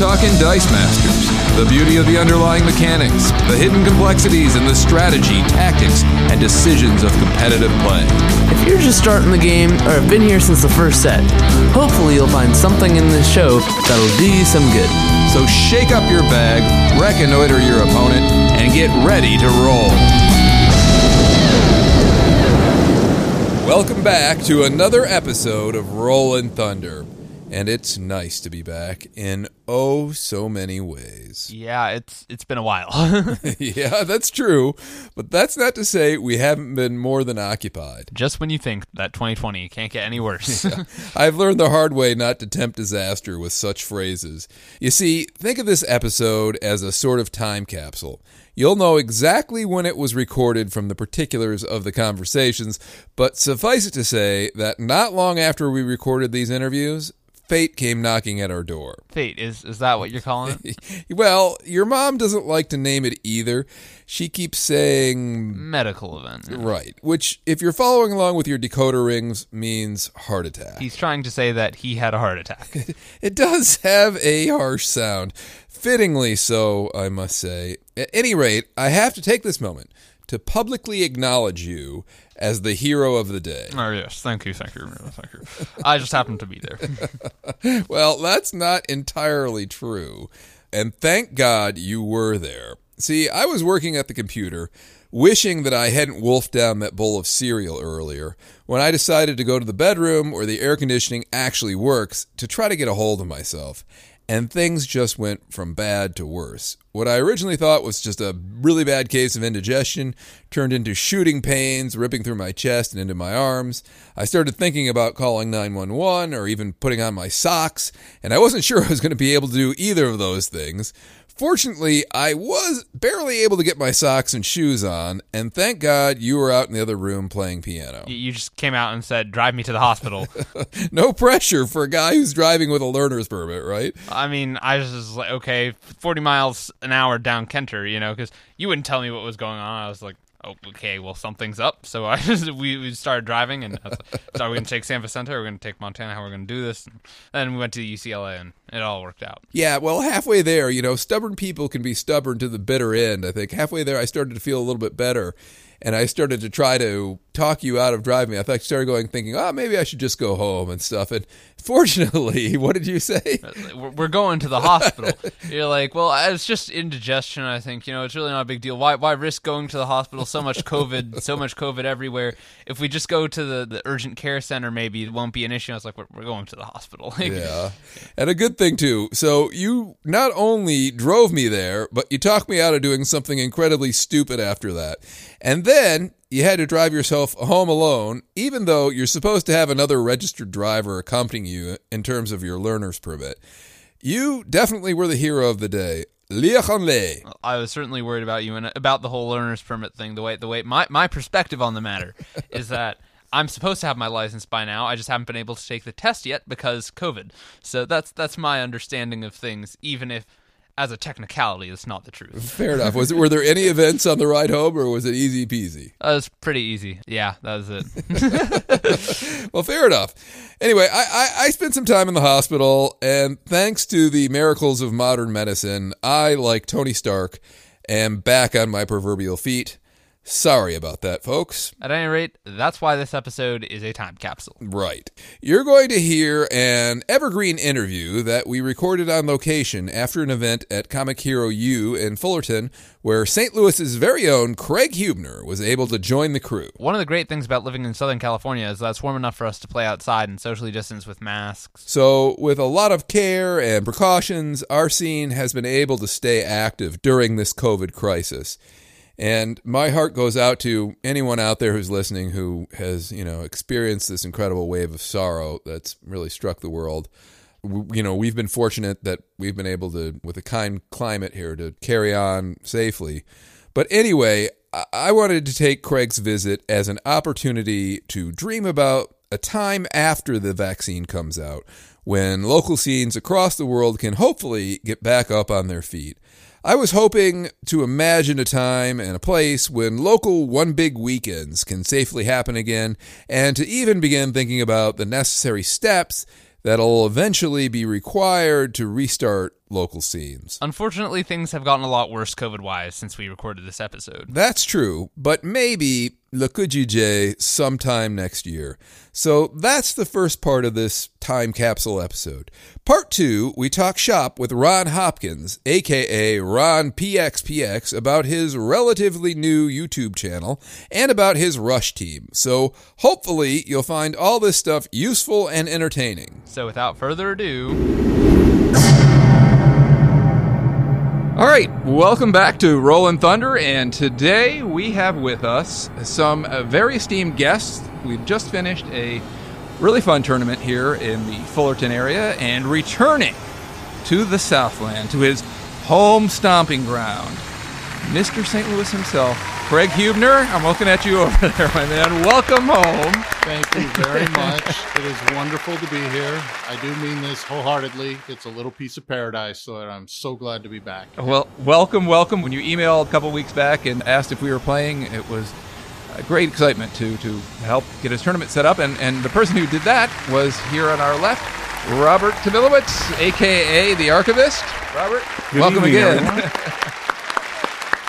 talking Dice Masters, the beauty of the underlying mechanics, the hidden complexities and the strategy, tactics, and decisions of competitive play. If you're just starting the game or have been here since the first set, hopefully you'll find something in this show that'll do you some good. So shake up your bag, reconnoiter your opponent, and get ready to roll. Welcome back to another episode of Rollin' Thunder. And it's nice to be back in oh so many ways. Yeah, it's it's been a while. yeah, that's true. But that's not to say we haven't been more than occupied. Just when you think that 2020 can't get any worse. Yeah. I've learned the hard way not to tempt disaster with such phrases. You see, think of this episode as a sort of time capsule. You'll know exactly when it was recorded from the particulars of the conversations, but suffice it to say that not long after we recorded these interviews, fate came knocking at our door. Fate is is that what you're calling it? well, your mom doesn't like to name it either. She keeps saying medical event. Right, which if you're following along with your decoder rings means heart attack. He's trying to say that he had a heart attack. it does have a harsh sound. Fittingly so, I must say. At any rate, I have to take this moment to publicly acknowledge you as the hero of the day. Oh yes, thank you, thank you, thank you. I just happened to be there. well, that's not entirely true, and thank God you were there. See, I was working at the computer, wishing that I hadn't wolfed down that bowl of cereal earlier, when I decided to go to the bedroom where the air conditioning actually works to try to get a hold of myself and things just went from bad to worse. What I originally thought was just a really bad case of indigestion turned into shooting pains ripping through my chest and into my arms. I started thinking about calling 911 or even putting on my socks, and I wasn't sure I was going to be able to do either of those things. Fortunately, I was barely able to get my socks and shoes on, and thank God you were out in the other room playing piano. You just came out and said, "Drive me to the hospital." no pressure for a guy who's driving with a learner's permit, right? I mean, I was just like, okay, forty miles an hour down Kenter, you know, because you wouldn't tell me what was going on. I was like, oh, okay, well, something's up. So I just, we, we started driving and so we're going to take San Vicente, we're going to take Montana, how we're going to do this. And then we went to UCLA and it all worked out. Yeah, well, halfway there, you know, stubborn people can be stubborn to the bitter end. I think halfway there, I started to feel a little bit better and I started to try to talk you out of driving. I thought you started going thinking, oh, maybe I should just go home and stuff. And fortunately, what did you say? Uh, we're going to the hospital. You're like, well, it's just indigestion. I think you know it's really not a big deal. Why why risk going to the hospital? So much COVID, so much COVID everywhere. If we just go to the, the urgent care center, maybe it won't be an issue. I was like, we're, we're going to the hospital. yeah, and a good thing too. So you not only drove me there, but you talked me out of doing something incredibly stupid after that. And then you had to drive yourself home alone, even though you're supposed to have another registered driver accompanying you in terms of your learner's permit. You definitely were the hero of the day. I was certainly worried about you and uh, about the whole learner's permit thing. The way the way my, my perspective on the matter is that I'm supposed to have my license by now. I just haven't been able to take the test yet because COVID. So that's that's my understanding of things. Even if as a technicality, it's not the truth. Fair enough. Was it? Were there any events on the ride home, or was it easy peasy? Uh, it was pretty easy. Yeah, that was it. well, fair enough. Anyway, I, I, I spent some time in the hospital, and thanks to the miracles of modern medicine, I, like Tony Stark, am back on my proverbial feet. Sorry about that, folks. At any rate, that's why this episode is a time capsule. Right. You're going to hear an evergreen interview that we recorded on location after an event at Comic Hero U in Fullerton, where St. Louis's very own Craig Hubner was able to join the crew. One of the great things about living in Southern California is that it's warm enough for us to play outside and socially distance with masks. So, with a lot of care and precautions, our scene has been able to stay active during this COVID crisis. And my heart goes out to anyone out there who's listening who has, you know, experienced this incredible wave of sorrow that's really struck the world. You know, we've been fortunate that we've been able to, with a kind climate here, to carry on safely. But anyway, I wanted to take Craig's visit as an opportunity to dream about a time after the vaccine comes out when local scenes across the world can hopefully get back up on their feet. I was hoping to imagine a time and a place when local one big weekends can safely happen again, and to even begin thinking about the necessary steps that'll eventually be required to restart local scenes. Unfortunately, things have gotten a lot worse COVID wise since we recorded this episode. That's true, but maybe Lekujije sometime next year. So that's the first part of this time capsule episode. Part two, we talk shop with Ron Hopkins, aka Ron PXPX, about his relatively new YouTube channel and about his Rush team. So hopefully you'll find all this stuff useful and entertaining. So without further ado. All right, welcome back to Rolling Thunder, and today we have with us some uh, very esteemed guests. We've just finished a really fun tournament here in the Fullerton area, and returning to the Southland, to his home stomping ground, Mr. St. Louis himself, Craig Hubner. I'm looking at you over there, my man. Welcome home. Thank you very much. it is wonderful to be here. I do mean this wholeheartedly. It's a little piece of paradise, so I'm so glad to be back. Well, welcome, welcome. When you emailed a couple weeks back and asked if we were playing, it was a great excitement to to help get his tournament set up. And, and the person who did that was here on our left, Robert Tamilowitz, aka the Archivist. Robert, Good welcome evening, again.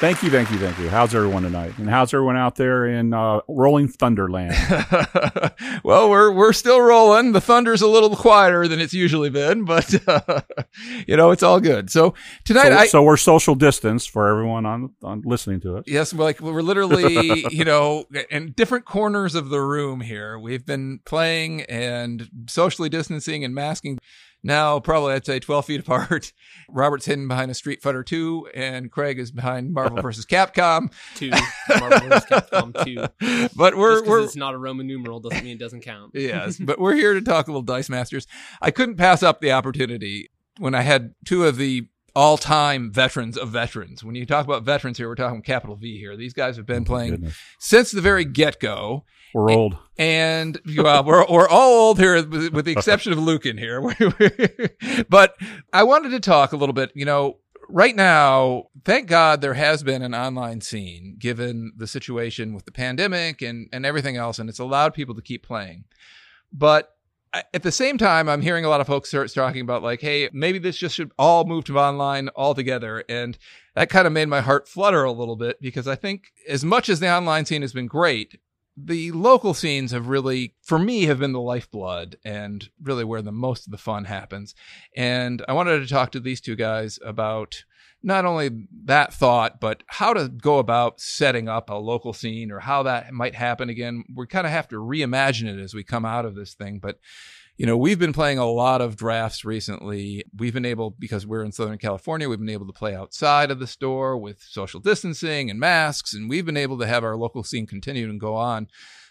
Thank you, thank you, thank you. How's everyone tonight? And how's everyone out there in uh, Rolling Thunderland? well, we're we're still rolling. The thunder's a little quieter than it's usually been, but uh, you know it's all good. So tonight, so, I so we're social distance for everyone on, on listening to us. yes, we're like we're literally you know in different corners of the room here. We've been playing and socially distancing and masking. Now, probably I'd say 12 feet apart. Robert's hidden behind a Street Fighter 2, and Craig is behind Marvel vs. Capcom. two Marvel vs. Capcom two. But we're, Just 'cause we're it's not a Roman numeral doesn't mean it doesn't count. yes, but we're here to talk a little Dice Masters. I couldn't pass up the opportunity when I had two of the all-time veterans of veterans. When you talk about veterans here, we're talking capital V here. These guys have been oh, playing Goodness. since the very get-go. We're old. And well, we're we're all old here, with, with the exception of Luke in here. but I wanted to talk a little bit. You know, right now, thank God there has been an online scene, given the situation with the pandemic and and everything else, and it's allowed people to keep playing. But at the same time, I'm hearing a lot of folks start talking about like, hey, maybe this just should all move to online altogether, and that kind of made my heart flutter a little bit because I think as much as the online scene has been great, the local scenes have really, for me, have been the lifeblood and really where the most of the fun happens. And I wanted to talk to these two guys about not only that thought, but how to go about setting up a local scene or how that might happen again. We kind of have to reimagine it as we come out of this thing. But, you know, we've been playing a lot of drafts recently. We've been able, because we're in Southern California, we've been able to play outside of the store with social distancing and masks, and we've been able to have our local scene continue and go on.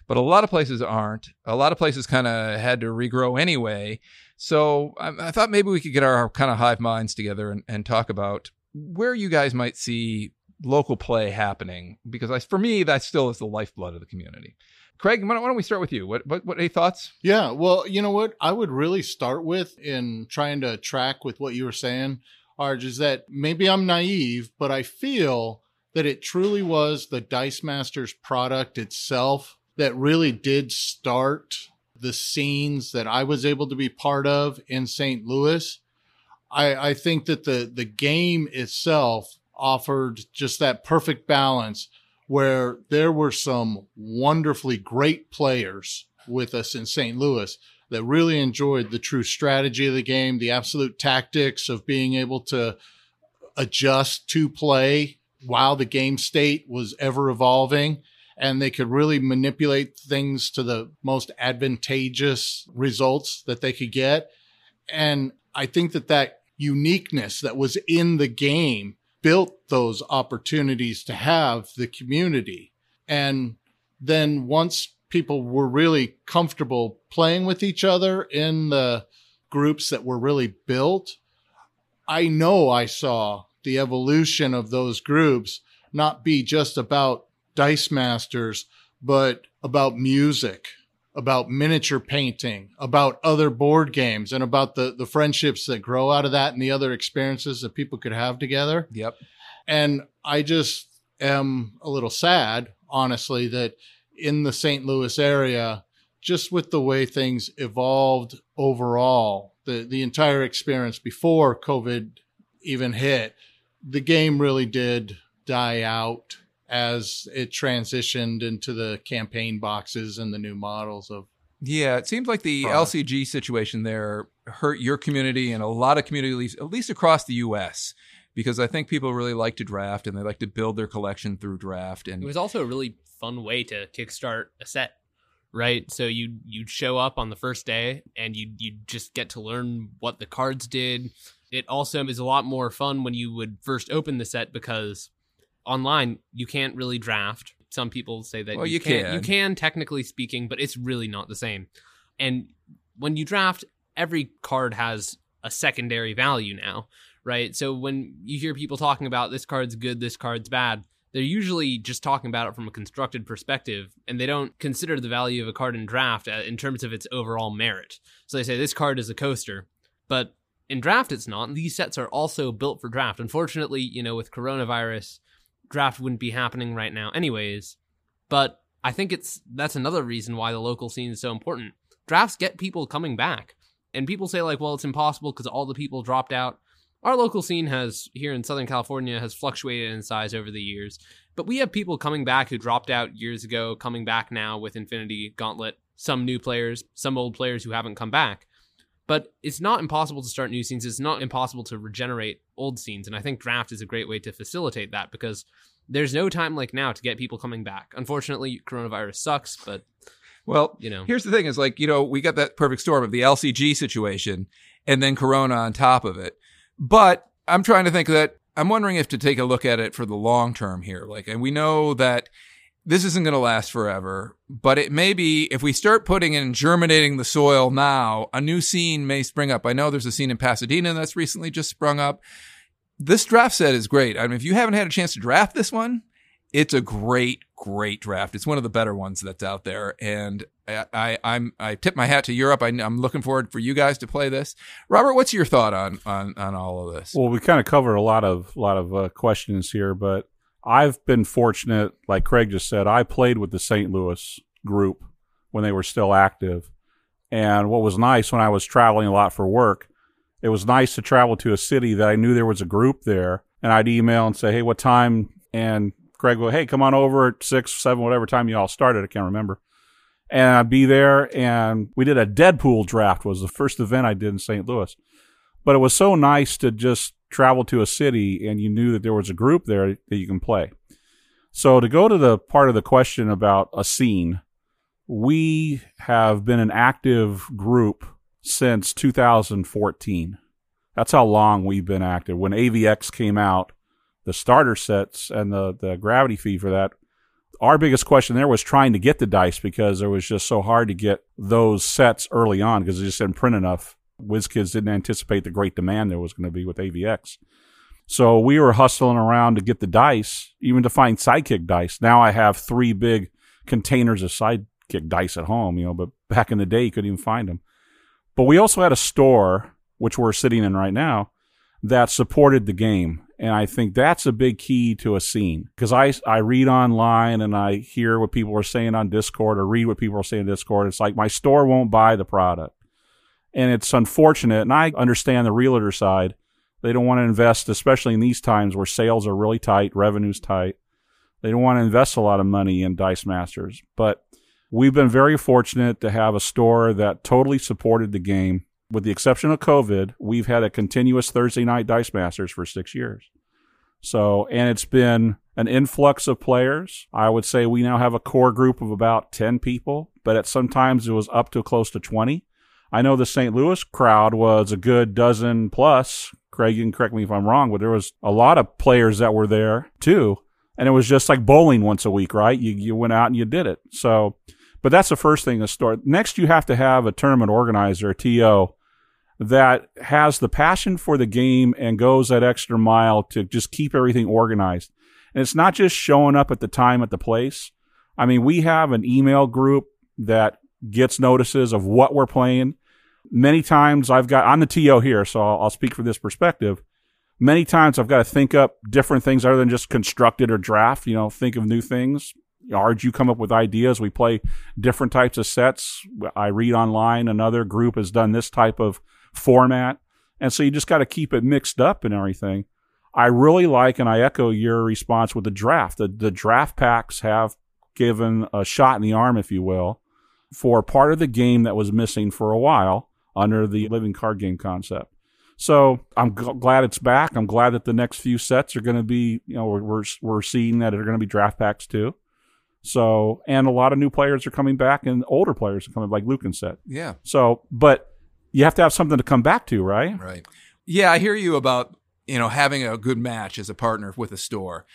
But a lot of places aren't. A lot of places kind of had to regrow anyway. So I, I thought maybe we could get our kind of hive minds together and, and talk about where you guys might see local play happening because I, for me that still is the lifeblood of the community. Craig, why don't, we start with you? What, what what any thoughts? Yeah, well, you know what? I would really start with in trying to track with what you were saying, Arj, is that maybe I'm naive, but I feel that it truly was the Dice Masters product itself that really did start the scenes that I was able to be part of in St. Louis. I, I think that the the game itself offered just that perfect balance where there were some wonderfully great players with us in St. Louis that really enjoyed the true strategy of the game, the absolute tactics of being able to adjust to play while the game state was ever evolving. And they could really manipulate things to the most advantageous results that they could get. And I think that that uniqueness that was in the game built those opportunities to have the community. And then once people were really comfortable playing with each other in the groups that were really built, I know I saw the evolution of those groups not be just about Dice Masters, but about music, about miniature painting, about other board games, and about the, the friendships that grow out of that and the other experiences that people could have together. Yep. And I just am a little sad, honestly, that in the St. Louis area, just with the way things evolved overall, the, the entire experience before COVID even hit, the game really did die out as it transitioned into the campaign boxes and the new models of Yeah, it seems like the Product. LCG situation there hurt your community and a lot of communities, at least across the U.S., because I think people really like to draft and they like to build their collection through draft. And It was also a really fun way to kickstart a set, right? So you you'd show up on the first day and you you just get to learn what the cards did. It also is a lot more fun when you would first open the set because online you can't really draft. Some people say that Well, you can't. can. You can technically speaking, but it's really not the same. And when you draft, every card has a secondary value now, right? So when you hear people talking about this card's good, this card's bad, they're usually just talking about it from a constructed perspective, and they don't consider the value of a card in draft uh, in terms of its overall merit. So they say this card is a coaster, but in draft it's not. These sets are also built for draft. Unfortunately, you know, with coronavirus, draft wouldn't be happening right now, anyways. But I think it's that's another reason why the local scene is so important. Drafts get people coming back, and people say like, well, it's impossible because all the people dropped out our local scene has here in southern california has fluctuated in size over the years but we have people coming back who dropped out years ago coming back now with infinity gauntlet some new players some old players who haven't come back but it's not impossible to start new scenes it's not impossible to regenerate old scenes and i think draft is a great way to facilitate that because there's no time like now to get people coming back unfortunately coronavirus sucks but well, you know here's the thing: is like you know we got that perfect storm of the LCG situation and then Corona on top of it. But I'm trying to think that I'm wondering if to take a look at it for the long term here. Like, and we know that this isn't going to last forever, but it may be if we start putting in germinating the soil now, a new scene may spring up. I know there's a scene in Pasadena that's recently just sprung up. This draft set is great. I mean, if you haven't had a chance to draft this one, it's a great, great draft. It's one of the better ones that's out there, and I, I I'm I tip my hat to Europe. I, I'm looking forward for you guys to play this. Robert, what's your thought on on on all of this? Well, we kind of covered a lot of lot of uh, questions here, but I've been fortunate, like Craig just said. I played with the St. Louis group when they were still active, and what was nice when I was traveling a lot for work, it was nice to travel to a city that I knew there was a group there, and I'd email and say, "Hey, what time?" and Craig would, "Hey, come on over at six, seven, whatever time you all started. I can't remember." And I'd be there, and we did a Deadpool draft. Was the first event I did in St. Louis but it was so nice to just travel to a city and you knew that there was a group there that you can play. So to go to the part of the question about a scene, we have been an active group since 2014. That's how long we've been active. When AVX came out, the starter sets and the, the gravity feed for that, our biggest question there was trying to get the dice because it was just so hard to get those sets early on because they just didn't print enough. WizKids didn't anticipate the great demand there was going to be with AVX. So we were hustling around to get the dice, even to find sidekick dice. Now I have three big containers of sidekick dice at home, you know, but back in the day you couldn't even find them. But we also had a store, which we're sitting in right now, that supported the game. And I think that's a big key to a scene because I, I read online and I hear what people are saying on Discord or read what people are saying on Discord. It's like my store won't buy the product. And it's unfortunate. And I understand the realtor side. They don't want to invest, especially in these times where sales are really tight, revenue's tight. They don't want to invest a lot of money in Dice Masters. But we've been very fortunate to have a store that totally supported the game. With the exception of COVID, we've had a continuous Thursday night Dice Masters for six years. So, and it's been an influx of players. I would say we now have a core group of about 10 people, but at some times it was up to close to 20. I know the St. Louis crowd was a good dozen plus. Craig, you can correct me if I'm wrong, but there was a lot of players that were there too. And it was just like bowling once a week, right? You, you went out and you did it. So, but that's the first thing to start. Next, you have to have a tournament organizer, a TO, that has the passion for the game and goes that extra mile to just keep everything organized. And it's not just showing up at the time at the place. I mean, we have an email group that gets notices of what we're playing. Many times I've got, I'm the TO here, so I'll, I'll speak from this perspective. Many times I've got to think up different things other than just constructed or draft, you know, think of new things. Arj, you come up with ideas. We play different types of sets. I read online. Another group has done this type of format. And so you just got to keep it mixed up and everything. I really like, and I echo your response with the draft. The, the draft packs have given a shot in the arm, if you will, for part of the game that was missing for a while under the living card game concept. So I'm g- glad it's back. I'm glad that the next few sets are going to be, you know, we're, we're, we're seeing that are going to be draft packs too. So, and a lot of new players are coming back and older players are coming, like Lucan said. Yeah. So, but you have to have something to come back to, right? Right. Yeah, I hear you about, you know, having a good match as a partner with a store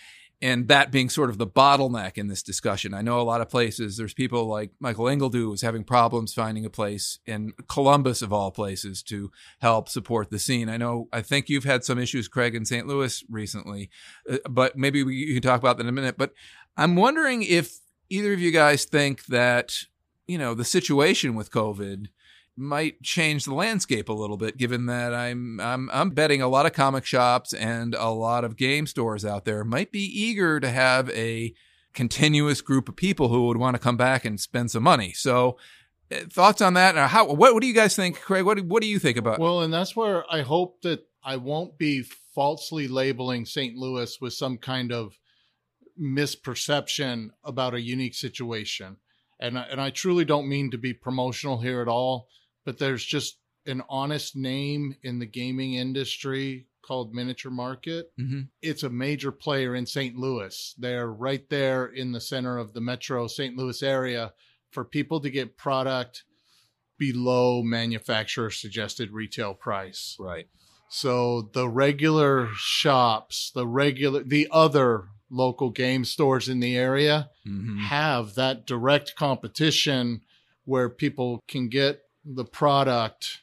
and that being sort of the bottleneck in this discussion. I know a lot of places, there's people like Michael Ingledew who's having problems finding a place in Columbus, of all places, to help support the scene. I know, I think you've had some issues, Craig, in St. Louis recently, uh, but maybe we, you can talk about that in a minute. But I'm wondering if either of you guys think that, you know, the situation with COVID might change the landscape a little bit given that I'm I'm I'm betting a lot of comic shops and a lot of game stores out there might be eager to have a continuous group of people who would want to come back and spend some money. So uh, thoughts on that? How what what do you guys think, Craig? What what do you think about? Well, and that's where I hope that I won't be falsely labeling St. Louis with some kind of misperception about a unique situation. And and I truly don't mean to be promotional here at all but there's just an honest name in the gaming industry called Miniature Market. Mm-hmm. It's a major player in St. Louis. They're right there in the center of the metro St. Louis area for people to get product below manufacturer suggested retail price. Right. So the regular shops, the regular the other local game stores in the area Mm-hmm. have that direct competition where people can get the product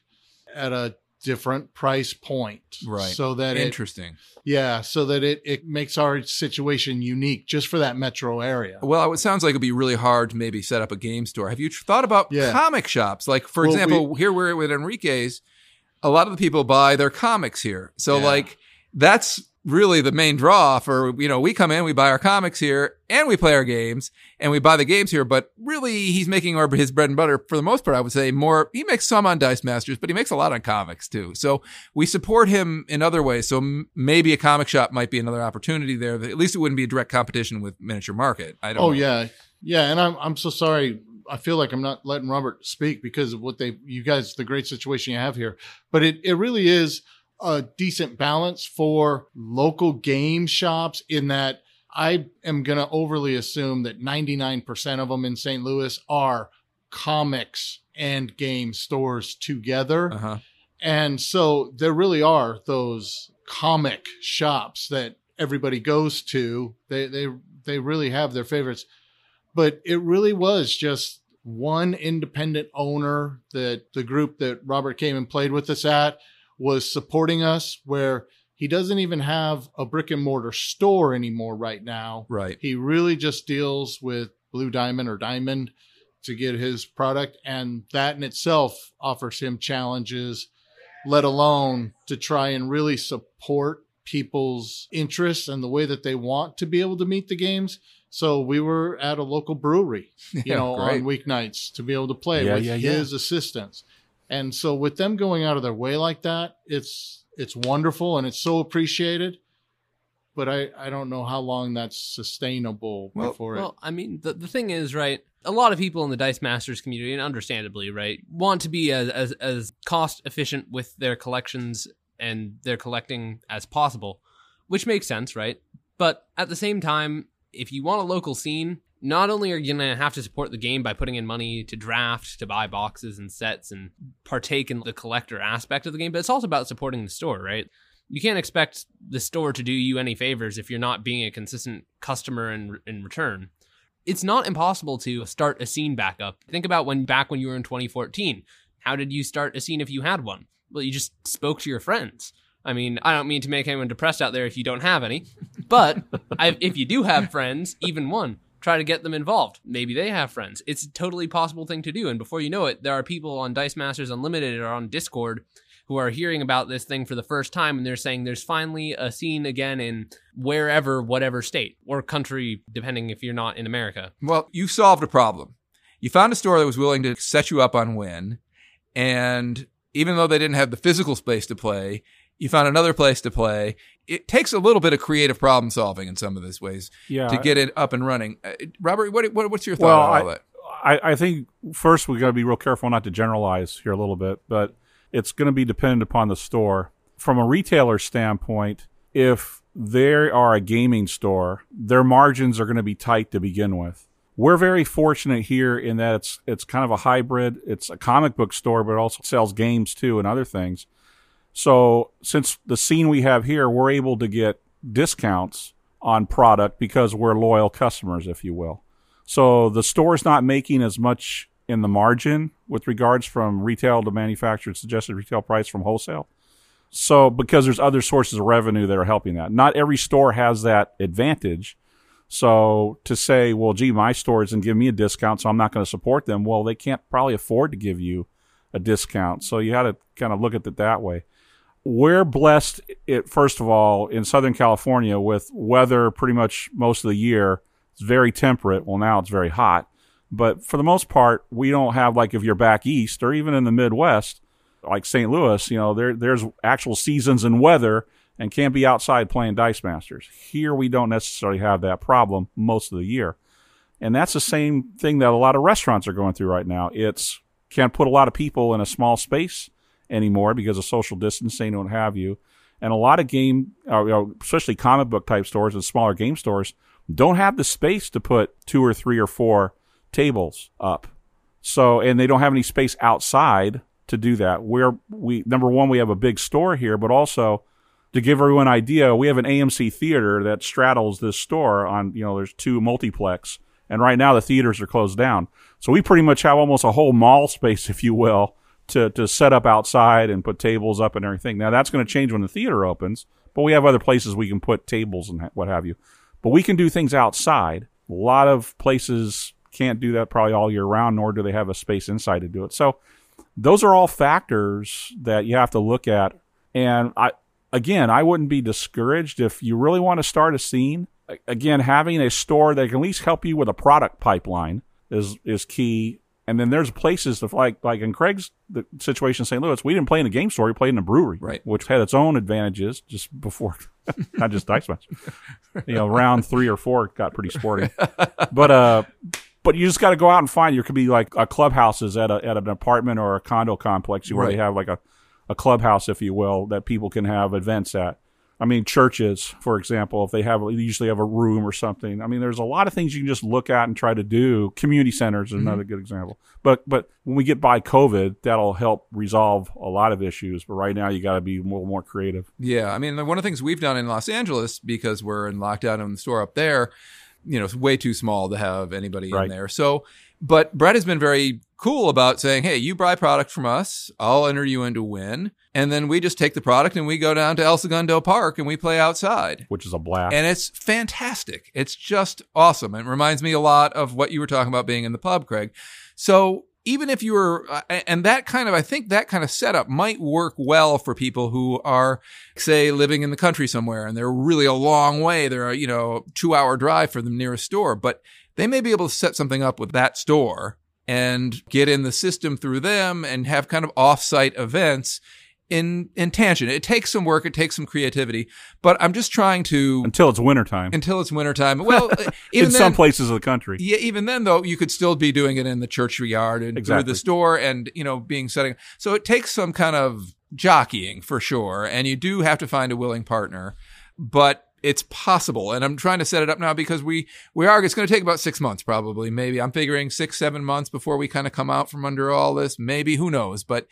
at a different price point. Right. So that it, Interesting. yeah, so that it, it makes our situation unique just for that metro area. Well, it sounds like it'd be really hard to maybe set up a game store. Have you thought about Yeah. comic shops? Like, for Well, example, here we're with Enrique's, a lot of the people buy their comics here. So, Yeah. like, that's really the main draw for, you know, we come in, we buy our comics here, and we play our games, and we buy the games here. But really, he's making our, his bread and butter, for the most part, I would say, more, he makes some on Dice Masters, but he makes a lot on comics too. So, we support him in other ways. So, m- maybe a comic shop might be another opportunity there. At least it wouldn't be a direct competition with Miniature Market. I don't Oh know. yeah, yeah, and I'm I'm so sorry. I feel like I'm not letting Robert speak because of what they you guys the great situation you have here, but it it really is a decent balance for local game shops in that I am going to overly assume that 99% of them in St. Louis are comics and game stores together. Uh-huh. And so there really are those comic shops that everybody goes to. They they they really have their favorites. But it really was just one independent owner that the group that Robert came and played with us at was supporting us where he doesn't even have a brick and mortar store anymore right now. Right. He really just deals with Blue Diamond or Diamond to get his product. And that in itself offers him challenges, let alone to try and really support people's interests and the way that they want to be able to meet the games. So we were at a local brewery, you Yeah, know, on weeknights to be able to play Yeah, with yeah, yeah. his assistants. And so with them going out of their way like that, it's it's wonderful and it's so appreciated. But I, I don't know how long that's sustainable Well- before Well, I mean, the, the thing is, right? A lot of people in the Dice Masters community, and understandably, right, want to be as, as, as cost efficient with their collections and their collecting as possible, which makes sense, right? But at the same time, if you want a local scene, not only are you going to have to support the game by putting in money to draft, to buy boxes and sets, and partake in the collector aspect of the game, but it's also about supporting the store, right? you can't expect the store to do you any favors if you're not being a consistent customer in in return. It's not impossible to start a scene back up. Think about when back when you were in 2014. How did you start a scene if you had one? Well, you just spoke to your friends. I mean, I don't mean to make anyone depressed out there if you don't have any, but I, if you do have friends, even one, try to get them involved. Maybe they have friends. It's a totally possible thing to do. And before you know it, there are people on Dice Masters Unlimited or on Discord who are hearing about this thing for the first time and they're saying there's finally a scene again in wherever, whatever state or country, depending if you're not in America. Well, you solved a problem. You found a store that was willing to set you up on Win, and even though they didn't have the physical space to play, you found another place to play. It takes a little bit of creative problem solving in some of these ways Yeah, to get it up and running. Uh, Robert, what, what what's your thought Well, on all I- that? I, I think first we got to be real careful not to generalize here a little bit, but it's going to be dependent upon the store. From a retailer standpoint, if they are a gaming store, their margins are going to be tight to begin with. We're very fortunate here in that it's it's kind of a hybrid. It's a comic book store, but it also sells games too and other things. So since the scene we have here, we're able to get discounts on product because we're loyal customers, if you will. So the store's not making as much in the margin with regards from retail to manufactured suggested retail price from wholesale. So because there's other sources of revenue that are helping that. Not every store has that advantage. So to say, well, gee, my store isn't giving me a discount, so I'm not going to support them. Well, they can't probably afford to give you a discount. So you had to kind of look at it that way. We're blessed, it, first of all, in Southern California with weather pretty much most of the year. It's very temperate. Well, now it's very hot. But for the most part, we don't have like if you're back east or even in the Midwest, like St. Louis, you know, there there's actual seasons and weather and can't be outside playing Dice Masters. Here we don't necessarily have that problem most of the year. And that's the same thing that a lot of restaurants are going through right now. It's can't put a lot of people in a small space anymore because of social distancing and what have you. And a lot of game, uh, especially comic book type stores and smaller game stores, don't have the space to put two or three or four tables up. So, and they don't have any space outside to do that. We're, we, number one, we have a big store here, but also to give everyone an idea, we have an AMC theater that straddles this store on, you know, there's two multiplex. And right now the theaters are closed down. So we pretty much have almost a whole mall space, if you will, to, to set up outside and put tables up and everything. Now that's going to change when the theater opens, but we have other places we can put tables and what have you. But we can do things outside. A lot of places can't do that probably all year round, nor do they have a space inside to do it. So those are all factors that you have to look at. And I, again, I wouldn't be discouraged if you really want to start a scene. Again, having a store that can at least help you with a product pipeline is is key. And then there's places to like like in Craig's the situation in St. Louis, we didn't play in a game store, we played in a brewery, Right. Which had its own advantages just before, not just Dice Match. You know, round three or four got pretty sporty, but uh, but you just got to go out and find. There could be like a clubhouses at a at an apartment or a condo complex where they have like a a clubhouse, if you will, that people can have events at. I mean, churches, for example, if they have, they usually have a room or something. I mean, there's a lot of things you can just look at and try to do. Community centers is mm-hmm. another good example. But, but when we get by COVID, that'll help resolve a lot of issues. But right now, you got to be a little more creative. Yeah, I mean, one of the things we've done in Los Angeles because we're in lockdown in the store up there, you know, it's way too small to have anybody in there. So, but Brett has been very cool about saying, "Hey, you buy product from us, I'll enter you into win, and then we just take the product and we go down to El Segundo Park and we play outside." Which is a blast. And it's fantastic. It's just awesome. And it reminds me a lot of what you were talking about being in the pub, Craig. So even if you were, and that kind of, I think that kind of setup might work well for people who are, say, living in the country somewhere and they're really a long way. They're, a, you know, two hour drive for the nearest store, but they may be able to set something up with that store and get in the system through them and have kind of off-site events in in tangent. It takes some work, it takes some creativity, but I'm just trying to Until it's wintertime. until it's wintertime. Well, uh, even in then, some places of the country. yeah, even then though, you could still be doing it in the churchyard and through the store and, you know, being setting. So it takes some kind of jockeying for sure. And you do have to find a willing partner, but it's possible. And I'm trying to set it up now because we, we are, it's going to take about six months probably. Maybe I'm figuring six, seven months before we kind of come out from under all this. Maybe who knows? But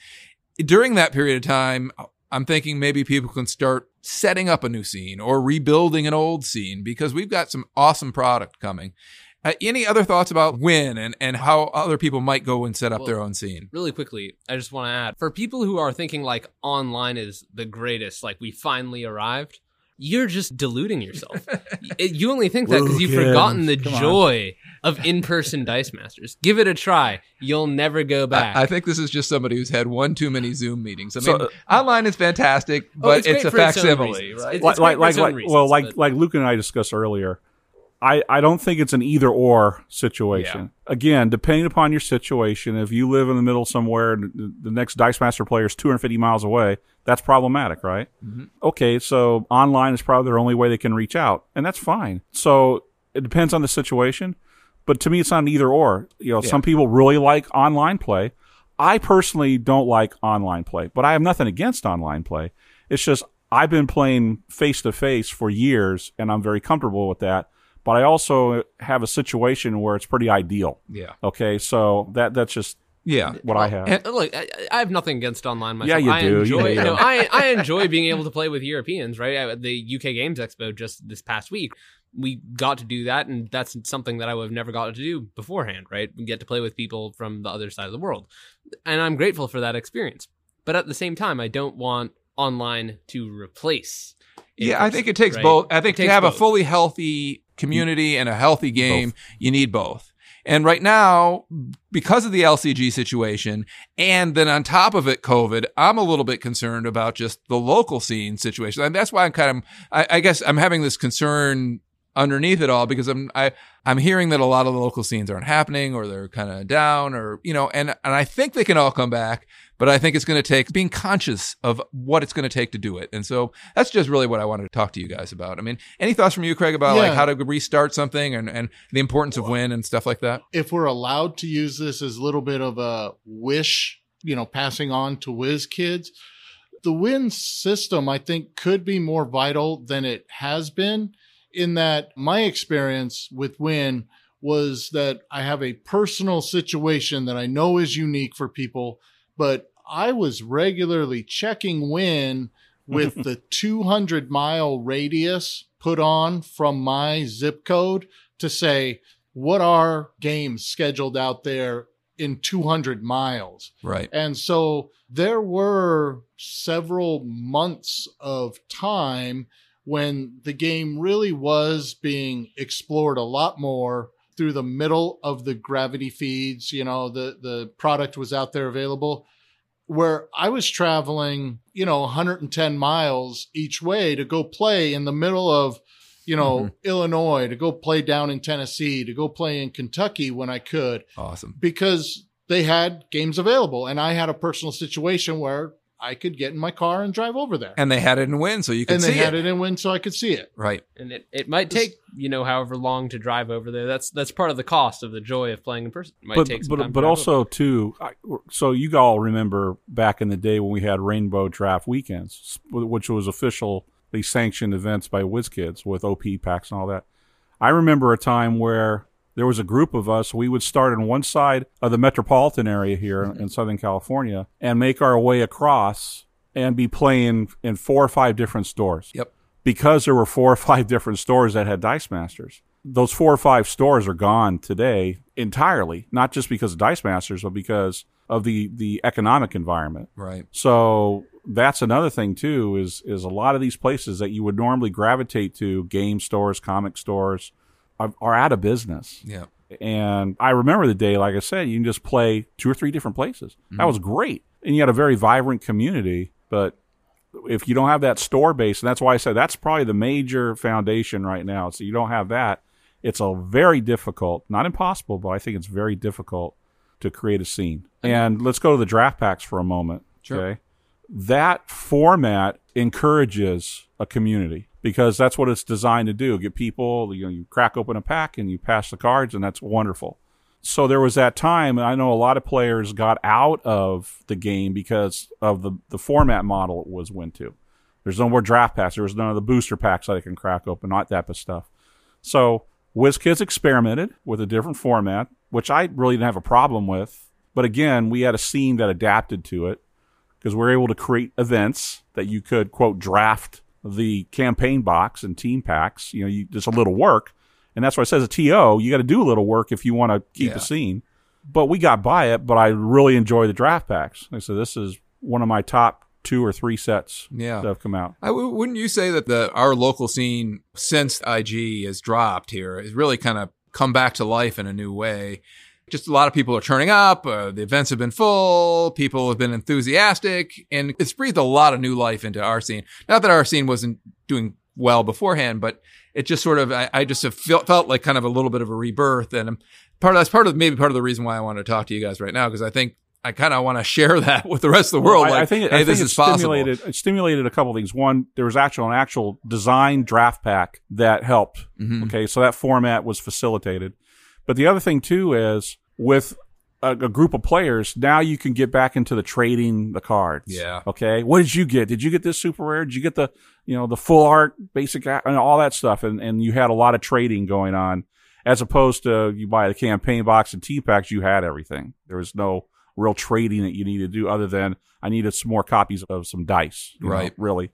during that period of time, I'm thinking maybe people can start setting up a new scene or rebuilding an old scene because we've got some awesome product coming. Uh, any other thoughts about Win and, and how other people might go and set up Well, their own scene? really quickly, I just want to add for people who are thinking like online is the greatest, like we finally arrived, you're just deluding yourself. You only think that because you've forgotten the come on. joy of in person Dice Masters. Give it a try. You'll never go back. I, I think this is just somebody who's had one too many Zoom meetings. I So, mean, uh, online is fantastic, Oh, but it's, a for its own facsimile, right? It's like, like, like, like reasons, well, like, but- like Luke and I discussed earlier. I, I don't think it's an either or situation. Again, depending upon your situation, if you live in the middle somewhere and the- the next Dice Master player is 250 miles away, that's problematic, right? Mm-hmm. Okay, so online is probably their only way they can reach out, and that's fine. So it depends on the situation, but to me, it's not an either or. You know, some people really like online play. I personally don't like online play, but I have nothing against online play. It's just I've been playing face to face for years, and I'm very comfortable with that. But I also have a situation where it's pretty ideal. Yeah. Okay, so that that's just Yeah. what I have. And- Uh, Look, I, I have nothing against online myself. Yeah, you I do. Enjoy, You do. no, I, I enjoy being able to play with Europeans, right? At the UK Games Expo just this past week, we got to do that, and that's something that I would have never gotten to do beforehand, right? We get to play with people from the other side of the world. And I'm grateful for that experience. But at the same time, I don't want online to replace. Yeah, I think it takes right? both. I think to have a fully healthy community and a healthy game, you need both. And right now, because of the LCG situation, and then on top of it, COVID, I'm a little bit concerned about just the local scene situation. And that's why I'm kind of, I, I guess I'm having this concern underneath it all because I'm, I, I'm hearing that a lot of the local scenes aren't happening or they're kind of down or, you know, and, and I think they can all come back, but I think it's going to take being conscious of what it's going to take to do it. And so that's just really what I wanted to talk to you guys about. I mean, any thoughts from you, Craig, about like how to restart something and, and the importance of win and stuff like that? if we're allowed to use this as a little bit of a wish, you know, passing on to WizKids, the win system, I think, could be more vital than it has been. In that, my experience with win was that I have a personal situation that I know is unique for people, but I was regularly checking win with the 200 mile radius put on from my zip code to say, what are games scheduled out there in 200 miles? Right. And so there were several months of time when the game really was being explored a lot more through the middle of the gravity feeds. You know, the, the product was out there available where I was traveling, you know, 110 miles each way to go play in the middle of, you know, mm-hmm. Illinois, to go play down in Tennessee, to go play in Kentucky when I could Awesome. because they had games available and I had a personal situation where I could get in my car and drive over there. And they had it in win, so you could And see they had it. it in win so I could see it. Right. and it, it might take you know however long to drive over there. That's that's part of the cost of the joy of playing in person. It might but take some but time but drive also too. I, so you all remember back in the day when we had Rainbow Draft weekends, which was officially sanctioned events by WizKids with OP packs and all that. I remember a time where there was a group of us. We would start on one side of the metropolitan area here mm-hmm. in Southern California and make our way across and be playing in four or five different stores Yep. because there were four or five different stores that had Dice Masters. Those four or five stores are gone today entirely, not just because of Dice Masters, but because of the, the economic environment. Right. So that's another thing too, is is a lot of these places that you would normally gravitate to, game stores, comic stores, are, are out of business. Yeah. And I remember the day, like I said, you can just play two or three different places. That mm-hmm. was great. And you had a very vibrant community. But if you don't have that store base, and that's why I said that's probably the major foundation right now. So you don't have that. It's a very difficult, not impossible, but I think it's very difficult to create a scene. And let's go to the draft packs for a moment. Sure. Okay. That format encourages a community because that's what it's designed to do. Get people, you know, you crack open a pack and you pass the cards, and that's wonderful. So there was that time, and I know a lot of players got out of the game because of the, the format model it was went to. There's no more draft packs. There was none of the booster packs that I can crack open, not that of stuff. So WizKids experimented with a different format, which I really didn't have a problem with. But again, we had a scene that adapted to it because we are able to create events that you could quote draft the campaign box and team packs. You know, you, just a little work, and that's why it says a TO. You got to do a little work if you want to keep Yeah. the scene. But we got by it. But I really enjoy the draft packs. Like I said, this is one of my top two or three sets Yeah. that have come out. I w- wouldn't you say that the our local scene since IG has dropped here has really kind of come back to life in a new way? Just a lot of people are turning up. Uh, the events have been full. People have been enthusiastic, and it's breathed a lot of new life into our scene. Not that our scene wasn't doing well beforehand, but it just sort of, I, I just have felt, felt like kind of a little bit of a rebirth. And part of that's part of maybe part of the reason why I want to talk to you guys right now, because I think I kind of want to share that with the rest of the world. Well, I, like, I think, hey, I this think is it possible. it stimulated a couple of things. One, there was actual an actual design draft pack that helped. Mhm. Okay, so that format was facilitated. But the other thing too is with a, a group of players, now you can get back into the trading the cards. Yeah. Okay. What did you get? Did you get this super rare? Did you get the you know the full art basic and all that stuff? And and you had a lot of trading going on, as opposed to you buy the campaign box and T packs. You had everything. There was no real trading that you needed to do other than I needed some more copies of some dice. you know, Right. really.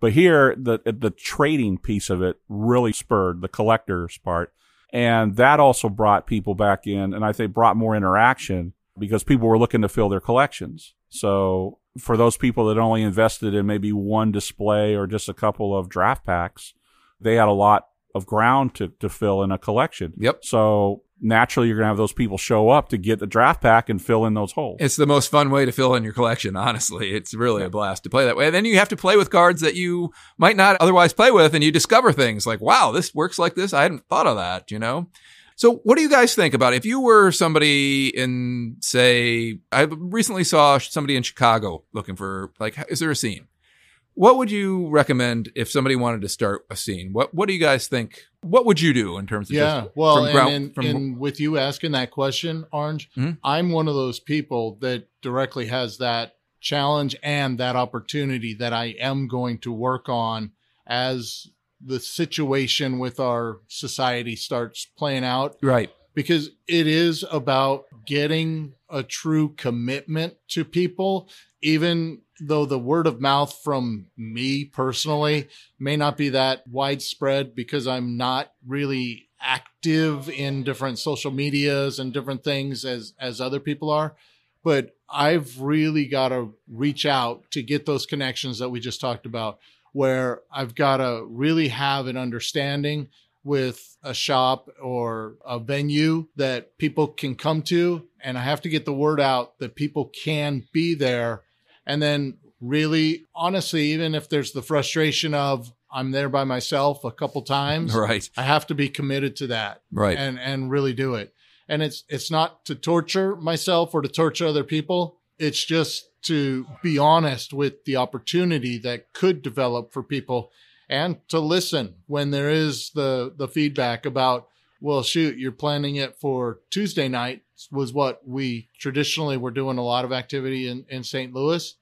But here, the the trading piece of it really spurred the collector's part, and that also brought people back in, and I think brought more interaction because people were looking to fill their collections. So for those people that only invested in maybe one display or just a couple of draft packs, they had a lot of ground to, to fill in a collection. Yep. So naturally, you're going to have those people show up to get the draft pack and fill in those holes. It's the most fun way to fill in your collection, honestly. It's really a blast to play that way. And then you have to play with cards that you might not otherwise play with, and you discover things like, wow, this works like this. I hadn't thought of that, you know? So what do you guys think about if you were somebody in, say, I recently saw somebody in Chicago looking for, like, is there a scene? What would you recommend if somebody wanted to start a scene? What What do you guys think? What would you do in terms of Yeah, just well, from and, ground- and, from- and with you asking that question, Orange, Mhm. I'm one of those people that directly has that challenge and that opportunity that I am going to work on as the situation with our society starts playing out right? because it is about getting a true commitment to people, even though the word of mouth from me personally may not be that widespread because I'm not really active in different social medias and different things as as other people are but I've really got to reach out to get those connections that we just talked about where I've got to really have an understanding with a shop or a venue that people can come to and I have to get the word out that people can be there and then really honestly even if there's the frustration of I'm there by myself a couple times Right, I have to be committed to that right. and and really do it. And it's it's not to torture myself or to torture other people. It's just to be honest with the opportunity that could develop for people and to listen when there is the the feedback about well shoot you're planning it for Tuesday night was what we traditionally were doing a lot of activity in in St. Louis.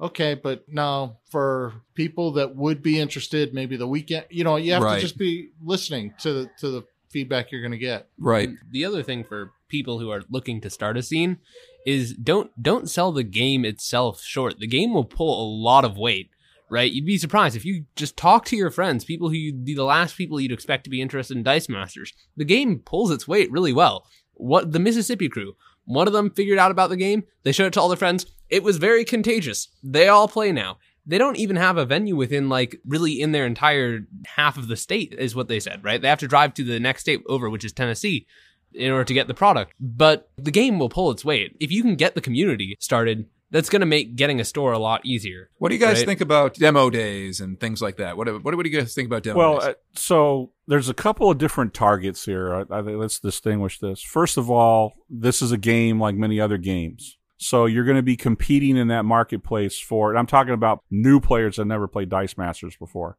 Okay, but now for people that would be interested, maybe the weekend, you know, you have Right. to just be listening to the to the feedback you're going to get. Right. The other thing for people who are looking to start a scene is don't don't sell the game itself short. The game will pull a lot of weight, right? You'd be surprised if you just talk to your friends, people who you'd be the last people you'd expect to be interested in Dice Masters. The game pulls its weight really well. What the Mississippi crew, one of them figured out about the game. They showed it to all their friends. It was very contagious. They all play now. They don't even have a venue within like really in their entire half of the state is what they said, right? They have to drive to the next state over, which is Tennessee in order to get the product. But the game will pull its weight. If you can get the community started, that's going to make getting a store a lot easier. What do you guys Right. think about demo days and things like that? What what, what do you guys think about demo Well, days? uh, so there's a couple of different targets here. I, I let's distinguish this. First of all, this is a game like many other games. So you're going to be competing in that marketplace for, and I'm talking about new players that never played Dice Masters before.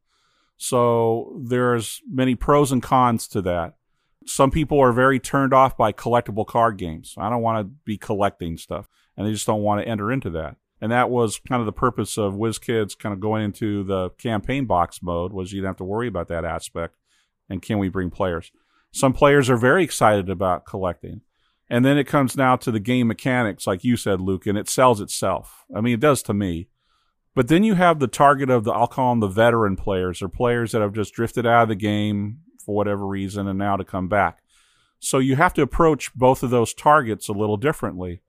So there's many pros and cons to that. Some people are very turned off by collectible card games. I don't want to be collecting stuff, and they just don't want to enter into that. And that was kind of the purpose of WizKids kind of going into the campaign box mode was you didn't have to worry about that aspect. And can we bring players? Some players are very excited about collecting. And then it comes now to the game mechanics, like you said, Luke, and it sells itself. I mean, it does to me. But then you have the target of the, I'll call them the veteran players or players that have just drifted out of the game for whatever reason and now to come back. So you have to approach both of those targets a little differently.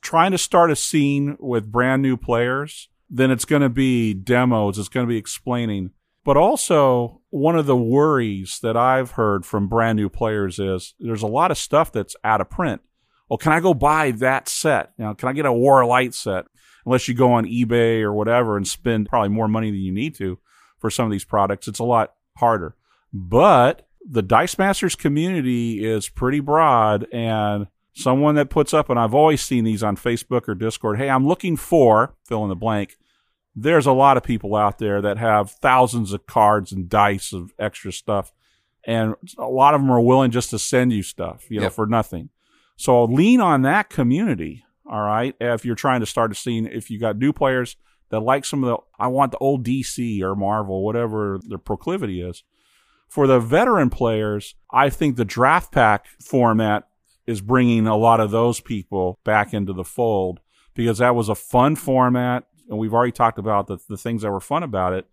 Trying to start a scene with brand new players, then it's going to be demos, it's going to be explaining. But also, one of the worries that I've heard from brand new players is there's a lot of stuff that's out of print. Well, can I go buy that set? You know, can I get a War Light set? Unless you go on eBay or whatever and spend probably more money than you need to for some of these products, it's a lot harder. But the Dice Masters community is pretty broad and someone that puts up, and I've always seen these on Facebook or Discord, hey, I'm looking for fill in the blank. There's a lot of people out there that have thousands of cards and dice of extra stuff. And a lot of them are willing just to send you stuff, you know, Yep. for nothing. So lean on that community. All right. If you're trying to start a scene, if you got new players that like some of the, I want the old DC or Marvel, whatever their proclivity is. For the veteran players, I think the draft pack format is bringing a lot of those people back into the fold because that was a fun format. And we've already talked about the, the things that were fun about it.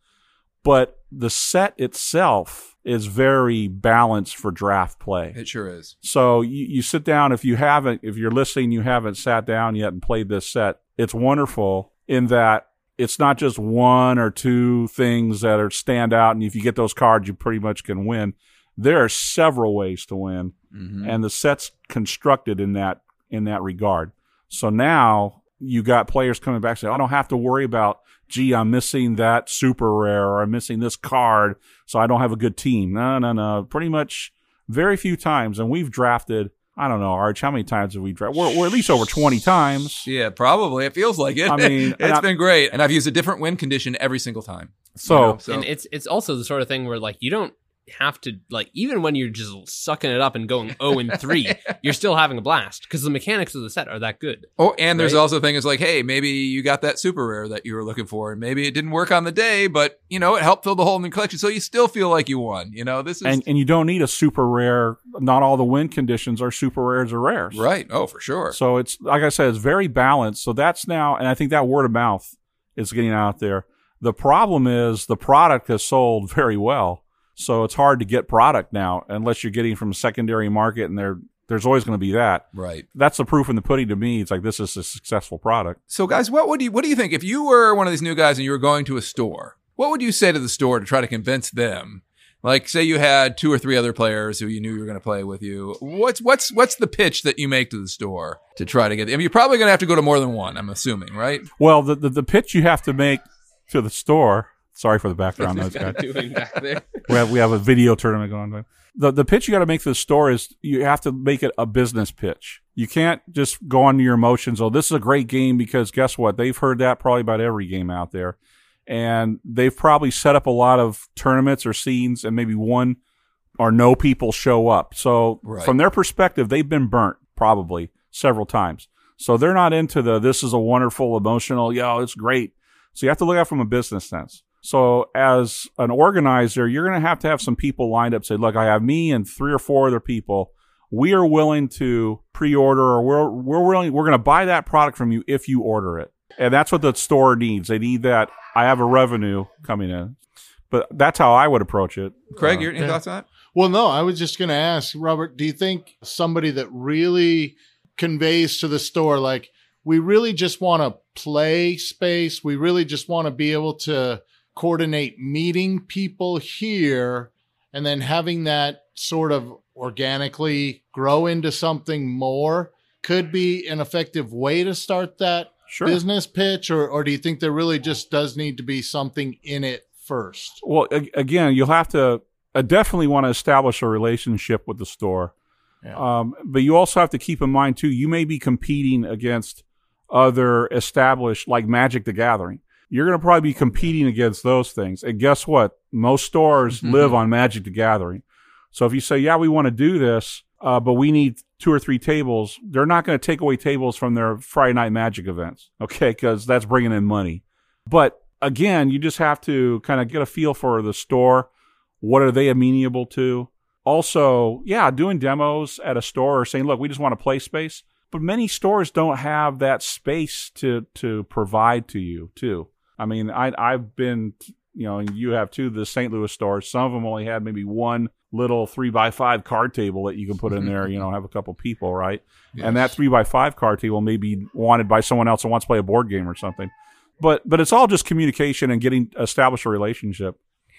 But the set itself is very balanced for draft play. It sure is. So you, you sit down if you haven't if you're listening you haven't sat down yet and played this set. It's wonderful in that it's not just one or two things that are stand out and if you get those cards you pretty much can win. There are several ways to win Mhm. and the set's constructed in that in that regard. So now you got players coming back saying, I don't have to worry about, gee, I'm missing that super rare or I'm missing this card, so I don't have a good team. No, no, no. Pretty much very few times. And we've drafted, I don't know, Arch, how many times have we drafted? We're, we're at least over 20 times. Yeah, probably. It feels like it. I mean, it's and I- been great, and I've used a different win condition every single time. So, You know, so and it's it's also the sort of thing where like you don't have to like even when you're just sucking it up and going 0 and 3 you're still having a blast because the mechanics of the set are that good oh, and there's right? also things like, hey, maybe you got that super rare that you were looking for, and maybe it didn't work on the day, but you know it helped fill the hole in the collection, so you still feel like you won. You know, this is and, and you don't need a super rare. Not all the win conditions are super rares or rares. right. Oh, for sure. So it's like I said, it's very balanced. So that's now, and I think that word of mouth is getting out there. The problem is the product has sold very well, so it's hard to get product now unless you're getting from a secondary market, and there there's always going to be that. Right. That's the proof in the pudding to me. It's like this is a successful product. So, guys, what would you what do you think if you were one of these new guys and you were going to a store? What would you say to the store to try to convince them? Like, say you had two or three other players who you knew you were going to play with you. What's what's what's the pitch that you make to the store to try to get? I mean, you're probably going to have to go to more than one. I'm assuming, right? Well, the, the the pitch you have to make to the store. Sorry for the background noise, guys. doing back there we have we have a video tournament going on. The the pitch you got to make to the store is you have to make it a business pitch. You can't just go on to your emotions. Oh, this is a great game because guess what? They've heard that probably about every game out there, and they've probably set up a lot of tournaments or scenes, and maybe one or no people show up. So Right. from their perspective, they've been burnt probably several times. So they're not into the this is a wonderful emotional, yo, it's great. So you have to look at it from a business sense. So as an organizer, you're going to have to have some people lined up. Say, look, I have me and three or four other people. We are willing to pre-order, or we're we're willing we're going to buy that product from you if you order it. And that's what the store needs. They need that. I have a revenue coming in, but that's how I would approach it. Craig, Uh, your any yeah. thoughts on that? Well, no, I was just going to ask Robert, do you think somebody that really conveys to the store, like, we really just want to play space, we really just want to be able to coordinate meeting people here and then having that sort of organically grow into something more could be an effective way to start that Sure. business pitch or or do you think there really just does need to be something in it first Well, a- again, you'll have to uh, definitely want to establish a relationship with the store. Yeah. Um, but you also have to keep in mind too, you may be competing against other established like Magic the Gathering. You're going to probably be competing against those things. And guess what? Most stores Mhm. live on Magic the Gathering. So if you say, yeah, we want to do this, uh, but we need two or three tables, they're not going to take away tables from their Friday night Magic events. Okay. Cause that's bringing in money. But again, you just have to kind of get a feel for the store. What are they amenable to? Also, yeah, doing demos at a store or saying, look, we just want a play space. But many stores don't have that space to, to provide to you too. I mean, I, I've been, you know, you have too, the St. Louis stores. Some of them only had maybe one little three by five card table that you can put in there, you know, have a couple people, right? And that three by five card table may be wanted by someone else who wants to play a board game or something. But but it's all just communication and getting established a relationship.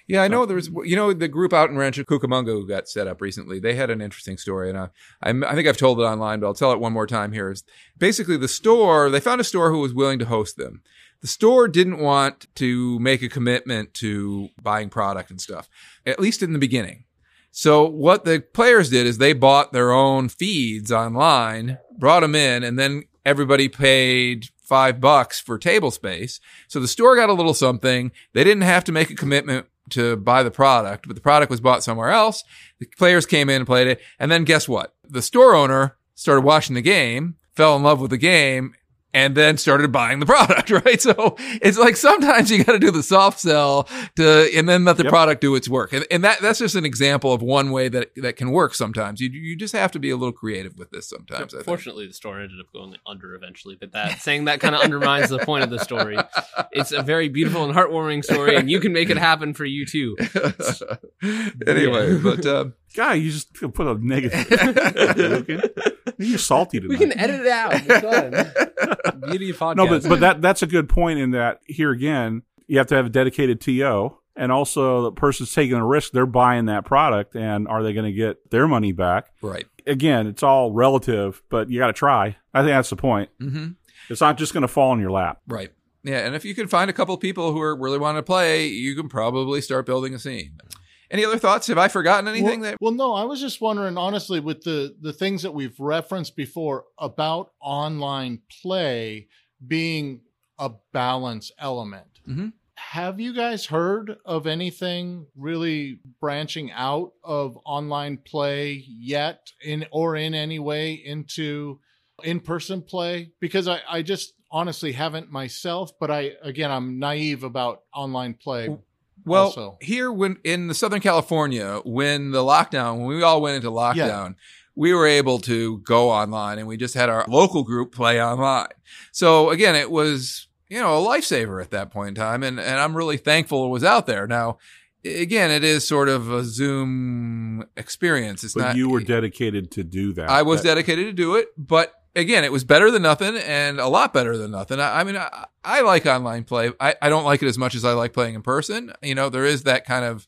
Yeah, I know there was, you know, the group out in Rancho Cucamonga who got set up recently. They had an interesting story, and I, I'm, I think I've told it online, but I'll tell it one more time here. Is basically the store they found a store who was willing to host them. The store didn't want to make a commitment to buying product and stuff, at least in the beginning. So what the players did is they bought their own feeds online, brought them in, and then everybody paid five bucks for table space. So the store got a little something. They didn't have to make a commitment to buy the product, but the product was bought somewhere else. The players came in and played it. And then guess what? The store owner started watching the game, fell in love with the game, and then started buying the product, right? So it's like sometimes you got to do the soft sell to, and then let the Yep. product do its work. And, and that, that's just an example of one way that, that can work sometimes. You, you just have to be a little creative with this sometimes. I think. Fortunately, the store ended up going under eventually, but that saying that kind of undermines the point of the story. It's a very beautiful and heartwarming story, and you can make it happen for you too. anyway, but, um, Guy, you just put a negative. You're salty tonight. We can edit it out. It's fun. Beauty of podcast. No, but but that that's a good point. In that here again, you have to have a dedicated TO, and also the person's taking a risk. They're buying that product, and are they going to get their money back? right. Again, it's all relative, but you got to try. I think that's the point. Mm-hmm. It's not just going to fall in your lap. Right. Yeah, and if you can find a couple of people who are really want to play, you can probably start building a scene. Any other thoughts? Have I forgotten anything well, that well, no, I was just wondering, honestly, with the the things that we've referenced before about online play being a balance element. Mhm. Have you guys heard of anything really branching out of online play yet, in or in any way into in person play? Because I, I just honestly haven't myself, but I again I'm naive about online play. Well, also. here when in the Southern California, when the lockdown, when we all went into lockdown, we were able to go online and we just had our local group play online. So again, it was, you know, a lifesaver at that point in time. And, and I'm really thankful it was out there. Now, again, it is sort of a Zoom experience. It's But not, you were dedicated to do that. I was That- dedicated to do it, but again, it was better than nothing and a lot better than nothing. I, I mean, I, I like online play. I, I don't like it as much as I like playing in person. You know, there is that kind of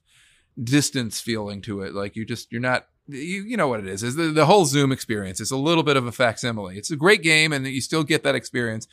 distance feeling to it. Like you just, you're not, you, you know what it is, is the, the whole Zoom experience. It's a little bit of a facsimile. It's a great game and you still get that experience.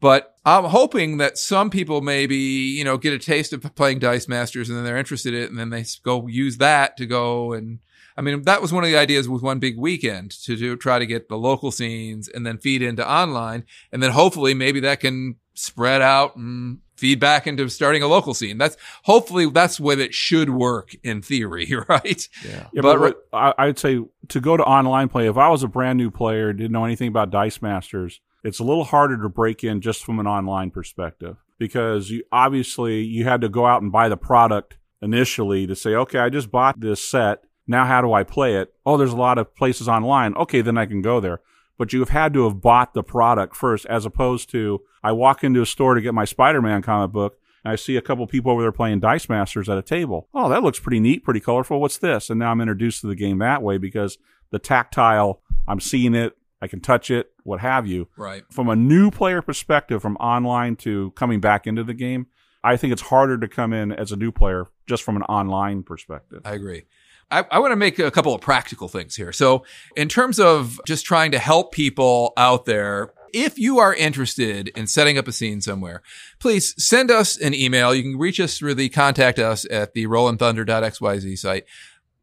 But I'm hoping that some people maybe, you know, get a taste of playing Dice Masters and then they're interested in it and then they go use that to go and I mean, that was one of the ideas with one big weekend to do, try to get the local scenes and then feed into online. And then hopefully maybe that can spread out and feed back into starting a local scene. That's hopefully that's the way it should work in theory, right? Yeah. Yeah, But- but, what- I, I'd say to go to online play. If I was a brand new player, didn't know anything about Dice Masters, it's a little harder to break in just from an online perspective because you obviously you had to go out and buy the product initially to say, okay, I just bought this set. Now how do I play it? Oh, there's a lot of places online. Okay, then I can go there. But you have had to have bought the product first, as opposed to I walk into a store to get my Spider-Man comic book. And I see a couple people over there playing Dice Masters at a table. Oh, that looks pretty neat, pretty colorful. What's this? And now I'm introduced to the game that way because the tactile, I'm seeing it, I can touch it, what have you. Right. From a new player perspective, from online to coming back into the game, I think it's harder to come in as a new player just from an online perspective. I agree. I, I want to make a couple of practical things here. So, in terms of just trying to help people out there, if you are interested in setting up a scene somewhere, please send us an email. You can reach us through the contact us at the rollandthunder.xyz site.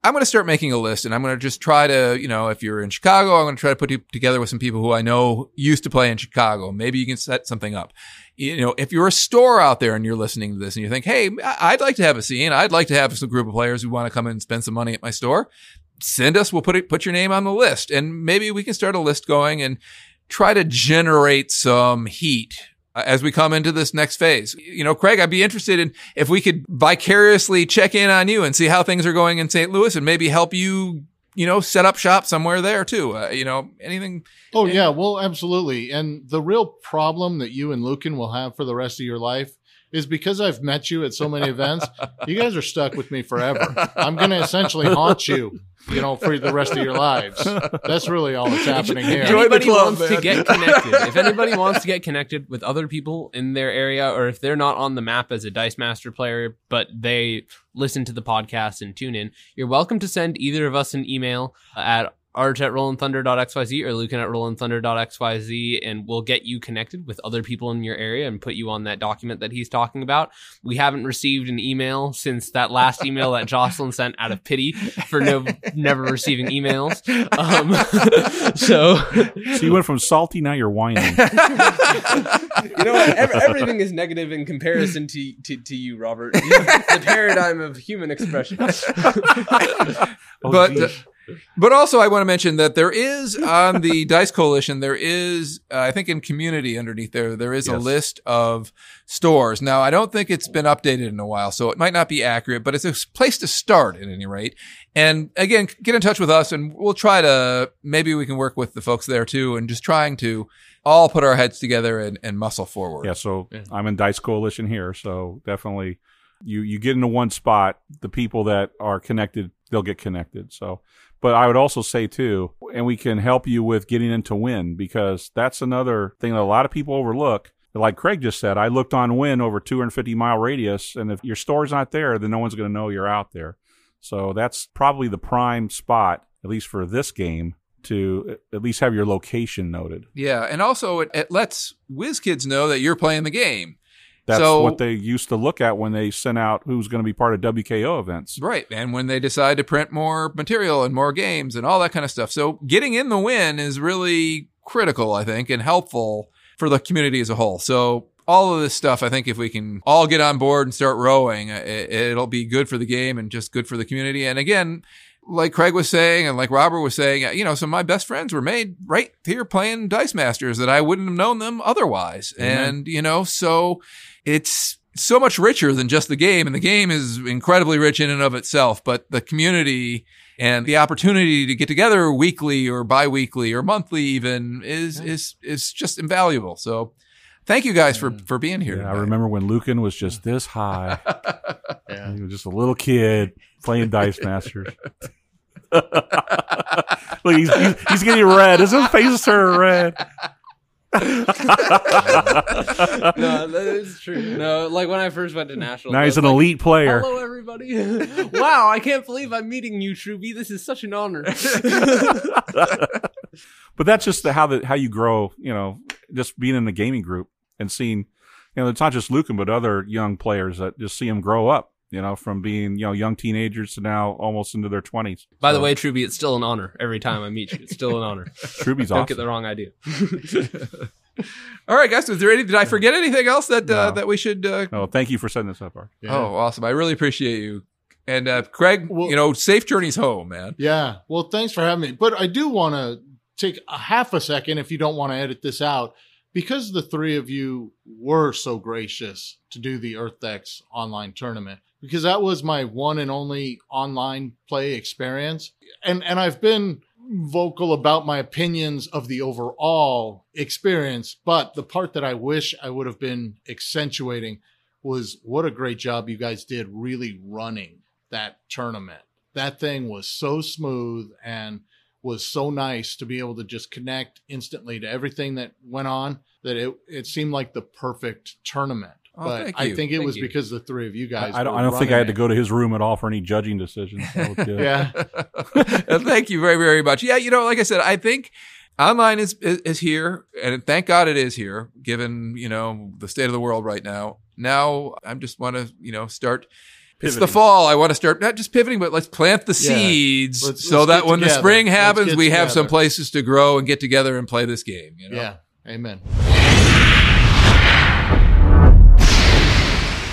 I'm going to start making a list and I'm going to just try to, you know, if you're in Chicago, I'm going to try to put you together with some people who I know used to play in Chicago. Maybe you can set something up. You know, if you're a store out there and you're listening to this and you think, Hey, I'd like to have a scene. I'd like to have some group of players who want to come and spend some money at my store. Send us. We'll put it, put your name on the list and maybe we can start a list going and try to generate some heat uh, as we come into this next phase. You know, Craig, I'd be interested in if we could vicariously check in on you and see how things are going in St. Louis and maybe help you, you know, set up shop somewhere there too. Uh, you know, anything. Oh yeah, well, absolutely. And the real problem that you and Lucan will have for the rest of your life is because I've met you at so many events. you guys are stuck with me forever. I'm going to essentially haunt you, you know, for the rest of your lives. That's really all that's happening here. Enjoy the anybody club, wants man. to get connected, if anybody wants to get connected with other people in their area, or if they're not on the map as a Dice Master player, but they listen to the podcast and tune in, you're welcome to send either of us an email at arch at rollingthunder.xyz or lucan at rollingthunder.xyz and we'll get you connected with other people in your area and put you on that document that he's talking about. We haven't received an email since that last email that Jocelyn sent out of pity for no never receiving emails. Um, so, so you went from salty, now you're whining. you know what? Every, everything is negative in comparison to, to, to you, Robert. the paradigm of human expression. oh, but but also I want to mention that there is on the Dice Coalition there is uh, I think in community underneath there there is yes. a list of stores. Now I don't think it's been updated in a while, so it might not be accurate, but it's a place to start at any rate. And again, get in touch with us, and we'll try to maybe we can work with the folks there too, and just trying to all put our heads together and, and muscle forward. Yeah. So yeah. I'm in Dice Coalition here, so definitely you you get into one spot, the people that are connected, they'll get connected. So, but I would also say too, and we can help you with getting into Win because that's another thing that a lot of people overlook. Like Craig just said, I looked on Win over 250 mile radius, and if your store's not there, then no one's going to know you're out there. So that's probably the prime spot, at least for this game, to at least have your location noted. Yeah, and also it, it lets WizKids know that you're playing the game. That's so, what they used to look at when they sent out who's going to be part of WKO events. Right. And when they decide to print more material and more games and all that kind of stuff. So getting in the win is really critical, I think, and helpful for the community as a whole. So all of this stuff, I think if we can all get on board and start rowing, it, will be good for the game and just good for the community. And again, like Craig was saying and like Robert was saying, you know, some of my best friends were made right here playing Dice Masters that I wouldn't have known them otherwise. Mm-hmm. And, you know, so it's so much richer than just the game. And the game is incredibly rich in and of itself, but the community and the opportunity to get together weekly or biweekly or monthly even is, yeah. is, is just invaluable. So, Thank you guys for, for being here. Yeah, I remember when Lucan was just this high. yeah. He was just a little kid playing Dice Masters. Look, he's, he's, he's, getting red. His face is turning red. No, that is true. No, like when I first went to national. Now he's an like, elite player. Hello, everybody! wow, I can't believe I'm meeting you, Truby. This is such an honor. but that's just the, how the how you grow. You know, just being in the gaming group and seeing, you know, it's not just Lucan, but other young players that just see him grow up you know, from being, you know, young teenagers to now almost into their 20s. By so. the way, Truby, it's still an honor every time I meet you. It's still an honor. Truby's Don't awesome. get the wrong idea. All right, guys. Was there any? Did I forget anything else that uh, that we should? Uh... Oh, thank you for setting this up, Art. Yeah. Oh, awesome! I really appreciate you. And uh, Craig, well, you know, safe journeys home, man. Yeah. Well, thanks for having me. But I do want to take a half a second, if you don't want to edit this out, because the three of you were so gracious to do the EarthX online tournament because that was my one and only online play experience. And and I've been vocal about my opinions of the overall experience, but the part that I wish I would have been accentuating was what a great job you guys did really running that tournament. That thing was so smooth and was so nice to be able to just connect instantly to everything that went on that it, it seemed like the perfect tournament. Oh, but I think it thank was you. because the three of you guys. I, don't. I don't think I had to go to his room at all for any judging decisions. yeah. thank you very very much. Yeah, you know, like I said, I think online is, is, is here, and thank God it is here, given you know the state of the world right now. Now I'm just want to you know start. Pivoting. It's the fall. I want to start not just pivoting, but let's plant the yeah. seeds let's, so let's that when together. the spring happens, we together. have some places to grow and get together and play this game. You know? Yeah. Amen.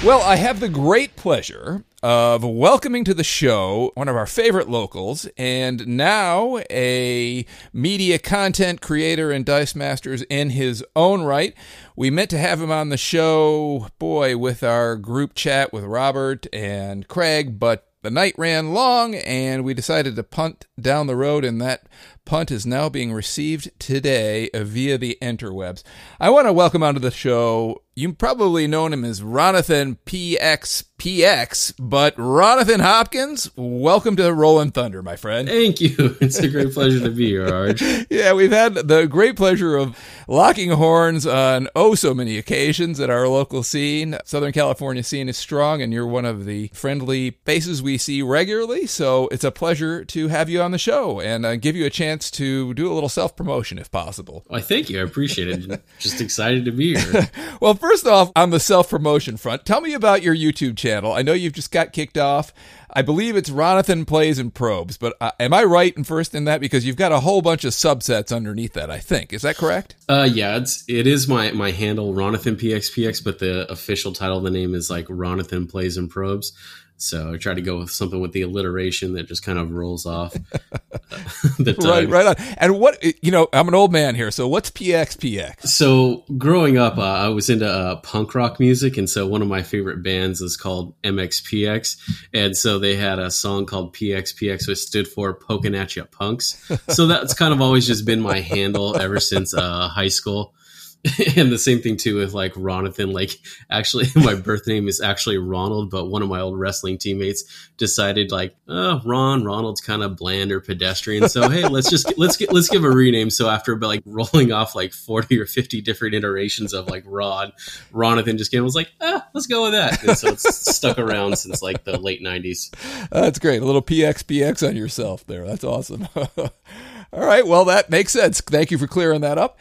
Well, I have the great pleasure of welcoming to the show one of our favorite locals and now a media content creator and Dice Masters in his own right. We meant to have him on the show, boy, with our group chat with Robert and Craig, but the night ran long and we decided to punt down the road, and that punt is now being received today via the interwebs. I want to welcome onto the show You've probably known him as Ronathan PXPX, but Ronathan Hopkins, welcome to Rolling Thunder, my friend. Thank you. It's a great pleasure to be here, Arj. yeah, we've had the great pleasure of locking horns on oh so many occasions at our local scene. Southern California scene is strong, and you're one of the friendly faces we see regularly. So it's a pleasure to have you on the show and uh, give you a chance chance to do a little self promotion if possible. Well, thank you. I appreciate it. Just excited to be here. well, first off, on the self promotion front, tell me about your YouTube channel. I know you've just got kicked off. I believe it's Ronathan Plays and Probes, but uh, am I right in first in that because you've got a whole bunch of subsets underneath that? I think is that correct? Uh, yeah, it's it is my my handle Ronathan PXPX, but the official title of the name is like Ronathan Plays and Probes. So I try to go with something with the alliteration that just kind of rolls off the tongue. Right, right on. And what you know, I'm an old man here, so what's PXPX? So growing up, uh, I was into uh, punk rock music, and so one of my favorite bands is called MXPX, and so they had a song called PXPX, which stood for "Poking at Ya Punks." so that's kind of always just been my handle ever since uh, high school. and the same thing too with like Ronathan. Like, actually, my birth name is actually Ronald, but one of my old wrestling teammates decided like, oh, Ron, Ronald's kind of bland or pedestrian. So hey, let's just let's get let's give a rename. So after about like rolling off like forty or fifty different iterations of like Rod, Ronathan just came was like, ah, let's go with that. And so it's stuck around since like the late nineties. That's great. A little PXPX on yourself there. That's awesome. All right. Well, that makes sense. Thank you for clearing that up.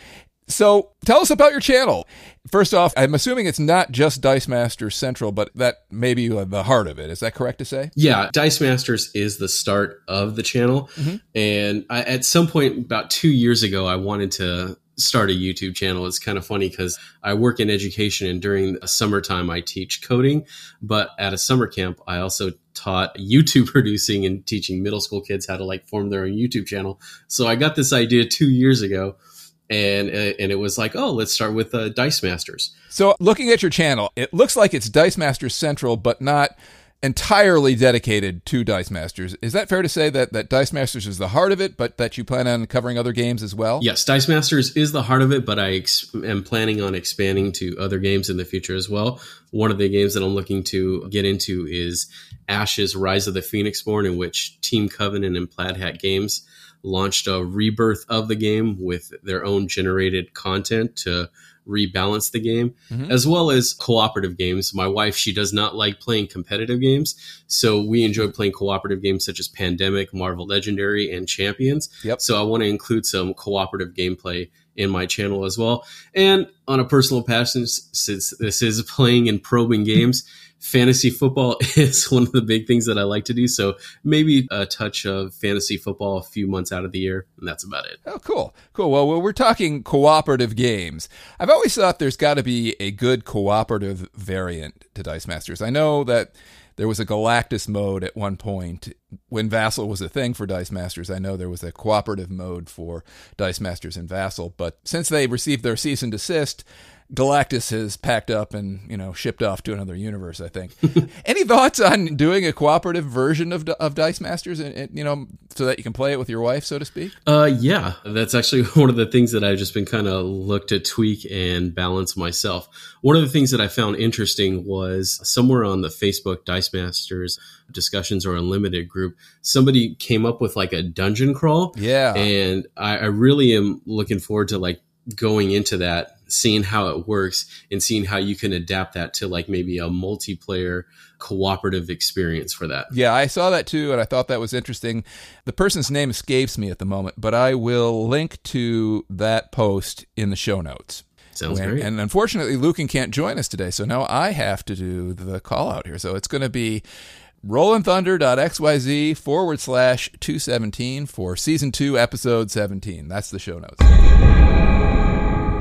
So tell us about your channel. First off, I'm assuming it's not just Dice Masters Central, but that may be the heart of it. Is that correct to say? Yeah, Dice Masters is the start of the channel. Mm-hmm. And I, at some point, about two years ago, I wanted to start a YouTube channel. It's kind of funny because I work in education and during the summertime I teach coding, but at a summer camp I also taught YouTube producing and teaching middle school kids how to like form their own YouTube channel. So I got this idea 2 years ago and and it was like, oh, let's start with uh, Dice Masters. So, looking at your channel, it looks like it's Dice Masters Central, but not entirely dedicated to Dice Masters. Is that fair to say that that Dice Masters is the heart of it, but that you plan on covering other games as well? Yes, Dice Masters is the heart of it, but I ex- am planning on expanding to other games in the future as well. One of the games that I'm looking to get into is Ashes: Rise of the Phoenixborn, in which Team Covenant and Plaid Hat Games launched a rebirth of the game with their own generated content to rebalance the game, mm-hmm. as well as cooperative games. My wife, she does not like playing competitive games, so we enjoy playing cooperative games such as Pandemic, Marvel Legendary, and Champions. Yep. So I want to include some cooperative gameplay in my channel as well. And on a personal passion, since this is playing and probing games, fantasy football is one of the big things that I like to do. So maybe a touch of fantasy football a few months out of the year, and that's about it. Oh, cool. Cool. Well, well we're talking cooperative games. I've always thought there's got to be a good cooperative variant to Dice Masters. I know that there was a Galactus mode at one point when Vassal was a thing for Dice Masters. I know there was a cooperative mode for Dice Masters and Vassal, but since they received their cease and desist, Galactus has packed up and you know shipped off to another universe. I think. Any thoughts on doing a cooperative version of of Dice Masters, and, and, you know, so that you can play it with your wife, so to speak? Uh, yeah, that's actually one of the things that I've just been kind of looked to tweak and balance myself. One of the things that I found interesting was somewhere on the Facebook Dice Masters discussions or unlimited group, somebody came up with like a dungeon crawl. Yeah, and I, I really am looking forward to like going into that seeing how it works and seeing how you can adapt that to like maybe a multiplayer cooperative experience for that. Yeah, I saw that too, and I thought that was interesting. The person's name escapes me at the moment, but I will link to that post in the show notes. Sounds and, great. And unfortunately, Lucan can't join us today, so now I have to do the call out here. So it's going to be rollingthunder.xyz forward slash 217 for season 2 episode 17 that's the show notes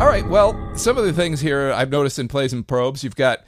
all right. Well, some of the things here I've noticed in Plays and Probes, you've got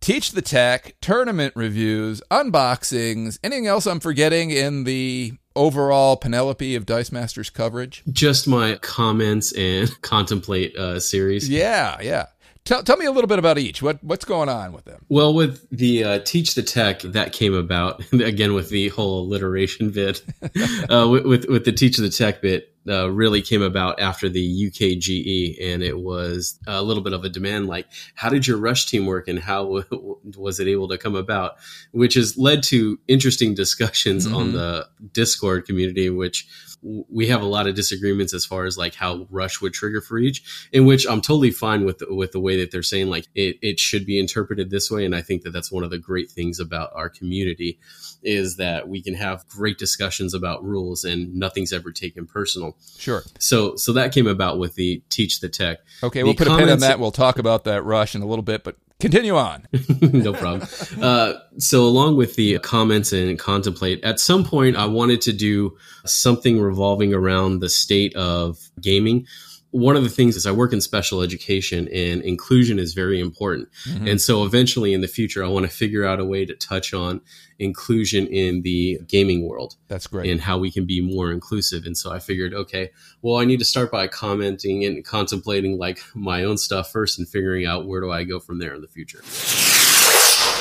Teach the Tech, tournament reviews, unboxings, anything else I'm forgetting in the overall Penelope of Dice Masters coverage? Just my comments and contemplate uh, series. Yeah, yeah. Tell, tell me a little bit about each. What what's going on with them? Well, with the uh, Teach the Tech that came about again with the whole alliteration bit, uh, with, with, with the Teach the Tech bit uh, really came about after the UKGE, and it was a little bit of a demand like, how did your rush team work, and how w- was it able to come about? Which has led to interesting discussions mm-hmm. on the Discord community, which we have a lot of disagreements as far as like how rush would trigger for each in which i'm totally fine with with the way that they're saying like it, it should be interpreted this way and i think that that's one of the great things about our community is that we can have great discussions about rules and nothing's ever taken personal. Sure. So so that came about with the teach the tech. Okay, The we'll put a pin on that. We'll talk about that rush in a little bit, but continue on. no problem. Uh, so, along with the comments and contemplate, at some point, I wanted to do something revolving around the state of gaming. One of the things is I work in special education and inclusion is very important. Mm-hmm. And so, eventually in the future, I want to figure out a way to touch on inclusion in the gaming world That's great. and how we can be more inclusive. And so I figured, okay, well, I need to start by commenting and contemplating like my own stuff first and figuring out where do I go from there in the future.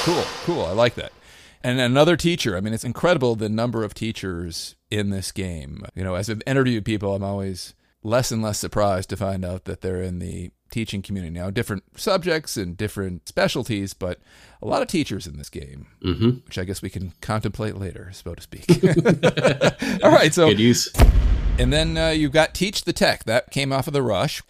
Cool, cool. I like that. And another teacher. I mean, it's incredible the number of teachers in this game. You know, as I've interviewed people, I'm always less and less surprised to find out that they're in the teaching community now, different subjects and different specialties, but a lot of teachers in this game, hmm which I guess we can contemplate later, so to speak. All right, so Good use. and then uh, you've got Teach the Tech that came off of the Rush,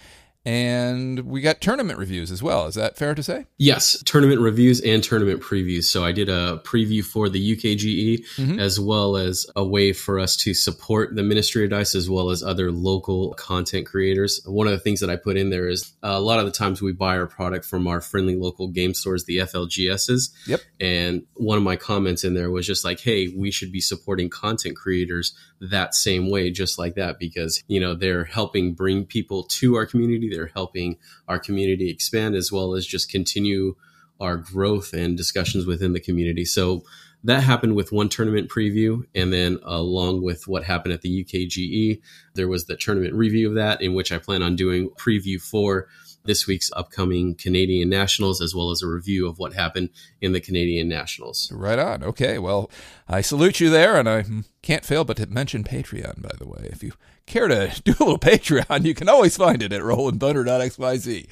and we got tournament reviews as well. Is that fair to say? Yes, tournament reviews and tournament previews. So I did a preview for the UKGE Mhm. as well as a way for us to support the Ministry of Dice as well as other local content creators. One of the things that I put in there is a lot of the times we buy our product from our friendly local game stores, the FLGSs. Yep. And one of my comments in there was just like, hey, we should be supporting content creators that same way, just like that, because, you know, they're helping bring people to our community. They're helping our community expand as well as just continue our growth and discussions within the community. So that happened with one tournament preview. And then along with what happened at the UKGE, there was the tournament review of that, in which I plan on doing preview for this week's upcoming Canadian Nationals, as well as a review of what happened in the Canadian Nationals. Right on. Okay. Well, I salute you there, and I can't fail but to mention Patreon, by the way. If you care to do a little Patreon, you can always find it at rollandthunder.xyz.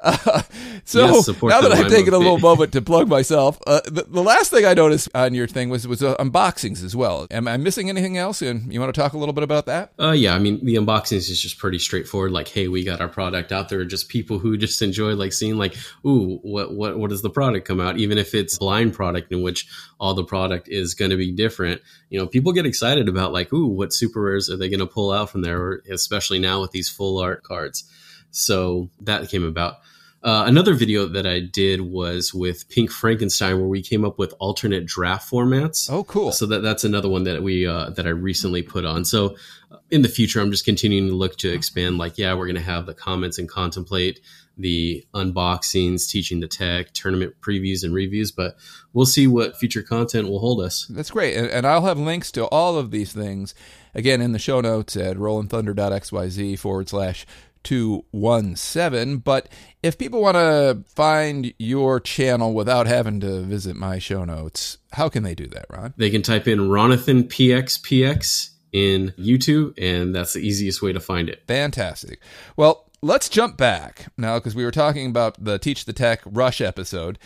Uh, so Yes, now that I've taken a little moment to plug myself, uh, the, the last thing I noticed on your thing was was uh, unboxings as well. Am I missing anything else? And you want to talk a little bit about that? Uh, yeah, I mean, the unboxings is just pretty straightforward. Like, hey, we got our product out there. Just people who just enjoy like seeing like, ooh, what what what does the product come out? Even if it's blind product in which all the product is going to be different, you know, people get excited about like, ooh, what super rares are they going to pull out from there? Especially now with these full art cards. So that came about. Uh, another video that I did was with Pink Frankenstein, where we came up with alternate draft formats. Oh, cool. So that that's another one that we uh, that I recently put on. So uh, in the future, I'm just continuing to look to expand. Like, yeah, we're going to have the comments and contemplate the unboxings, teaching the tech, tournament previews and reviews. But we'll see what future content will hold us. That's great. And, and I'll have links to all of these things, again, in the show notes at rollandthunder.xyz forward slash 217. But if people want to find your channel without having to visit my show notes, how can they do that, Ron? They can type in Ronathan PXPX in YouTube, and that's the easiest way to find it. Fantastic. Well, let's jump back now because we were talking about the Teach the Tech Rush episode.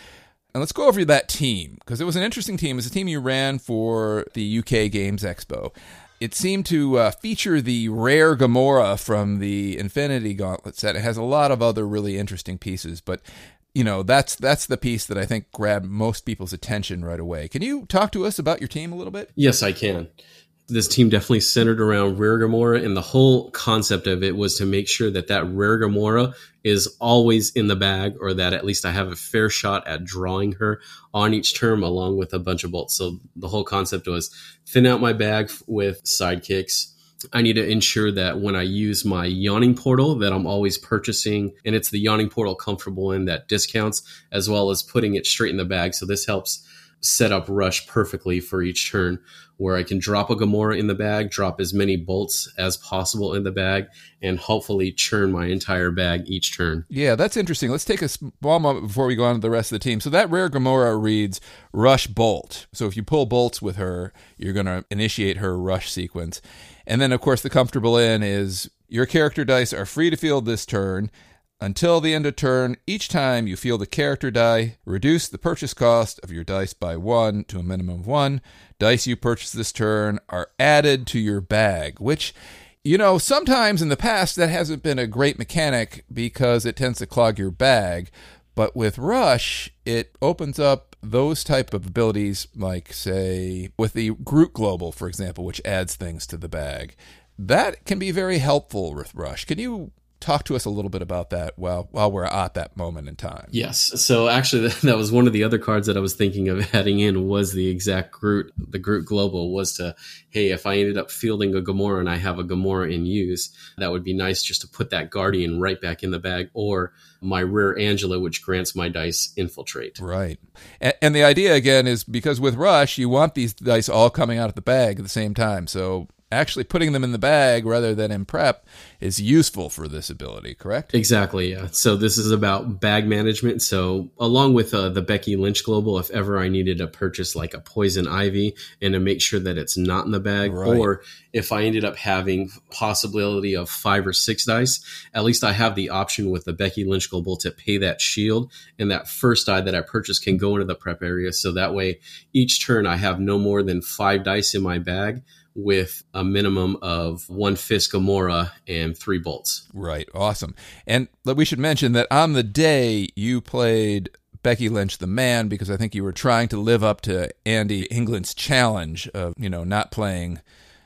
And let's go over that team because it was an interesting team. It was a team you ran for the UK Games Expo. It seemed to uh, feature the rare Gamora from the Infinity Gauntlet set. It has a lot of other really interesting pieces, but you know that's that's the piece that I think grabbed most people's attention right away. Can you talk to us about your team a little bit? Yes, I can. This team definitely centered around Rare Gamora, and the whole concept of it was to make sure that that Rare Gamora is always in the bag, or that at least I have a fair shot at drawing her on each term, along with a bunch of bolts. So the whole concept was thin out my bag with sidekicks. I need to ensure that when I use my yawning portal that I'm always purchasing and it's the yawning portal comfortable in that discounts as well as putting it straight in the bag. So this helps set up rush perfectly for each turn where I can drop a Gamora in the bag, drop as many bolts as possible in the bag, and hopefully churn my entire bag each turn. Yeah, that's interesting. Let's take a small moment before we go on to the rest of the team. So that rare Gamora reads Rush Bolt. So if you pull bolts with her, you're going to initiate her rush sequence. And then, of course, the comfortable in is your character dice are free to field this turn. Until the end of turn, each time you field a character die, reduce the purchase cost of your dice by one to a minimum of one. Dice you purchase this turn are added to your bag, which you know, sometimes in the past that hasn't been a great mechanic because it tends to clog your bag. But with Rush, it opens up those type of abilities, like say with the Groot Global, for example, which adds things to the bag. that can be very helpful with Rush. Can you talk to us a little bit about that while while we're at that moment in time. Yes. So actually, that was one of the other cards that I was thinking of adding in was the exact Groot. The Groot Global was to, hey, if I ended up fielding a Gamora and I have a Gamora in use, that would be nice just to put that Guardian right back in the bag, or my rare Angela, which grants my dice infiltrate. Right. And, and the idea again is because with Rush, you want these dice all coming out of the bag at the same time. So actually putting them in the bag rather than in prep is useful for this ability, correct? Exactly, yeah. So this is about bag management. So along with uh, the Becky Lynch Global, if ever I needed to purchase like a poison ivy and to make sure that it's not in the bag, right. or if I ended up having possibility of five or six dice, at least I have the option with the Becky Lynch Global to pay that shield, and that first die that I purchase can go into the prep area. So that way, each turn I have no more than five dice in my bag with a minimum of one fist Gamora and three bolts. Right. Awesome. And we should mention that on the day you played Becky Lynch the man because I think you were trying to live up to Andy England's challenge of, you know, not playing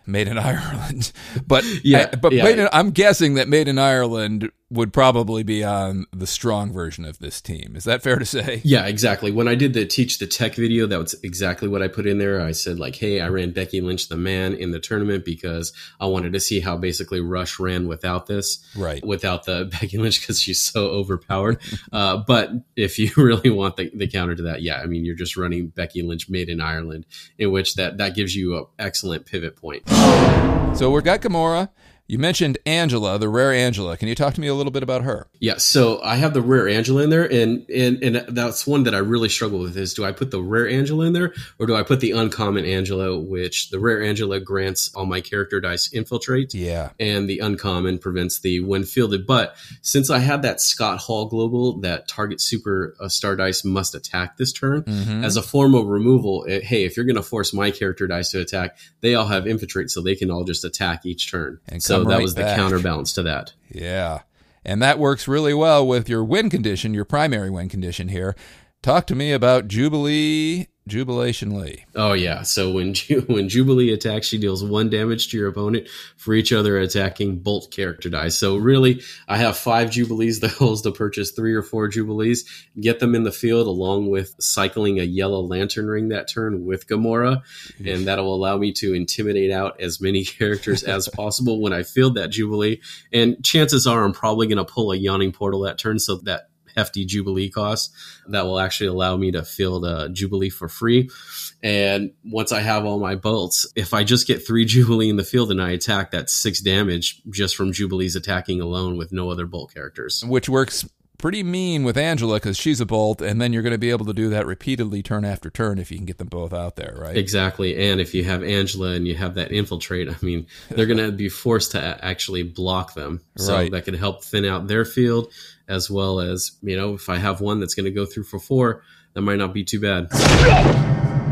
Made in Ireland. But yeah, I, but yeah. In, I'm guessing that Made in Ireland would probably be on the strong version of this team. Is that fair to say? Yeah, exactly. When I did the teach the tech video, that was exactly what I put in there. I said like, "Hey, I ran Becky Lynch the man in the tournament because I wanted to see how basically Rush ran without this, right? Without the Becky Lynch because she's so overpowered. uh, but if you really want the, the counter to that, yeah, I mean, you're just running Becky Lynch made in Ireland, in which that that gives you an excellent pivot point. So we've got Gamora. You mentioned Angela, the rare Angela. Can you talk to me a little bit about her? Yeah, so I have the rare Angela in there, and and and that's one that I really struggle with. Is do I put the rare Angela in there, or do I put the uncommon Angela, which the rare Angela grants all my character dice infiltrate, yeah, and the uncommon prevents the when fielded. But since I have that Scott Hall global that target super uh, star dice must attack this turn mm-hmm. as a form of removal. It, hey, if you're going to force my character dice to attack, they all have infiltrate, so they can all just attack each turn. And so so that was back. the counterbalance to that. Yeah. And that works really well with your win condition, your primary win condition here. Talk to me about Jubilee Jubilation Lee. Oh yeah. So when when Jubilee attacks, she deals one damage to your opponent for each other attacking bolt character dice. So really, I have five Jubilees. The goal is to purchase three or four Jubilees, get them in the field along with cycling a yellow lantern ring that turn with Gamora, and that'll allow me to intimidate out as many characters as possible when I field that Jubilee. And chances are, I'm probably going to pull a yawning portal that turn, so that hefty Jubilee cost that will actually allow me to field a Jubilee for free. And once I have all my bolts, if I just get three Jubilee in the field and I attack, that's six damage just from Jubilee's attacking alone with no other bolt characters. Which works pretty mean with Angela because she's a bolt, and then you're going to be able to do that repeatedly, turn after turn, if you can get them both out there, right? Exactly. And if you have Angela and you have that infiltrate, I mean, they're going to be forced to actually block them. So right. that can help thin out their field, as well as, you know, if I have one that's going to go through for four, that might not be too bad.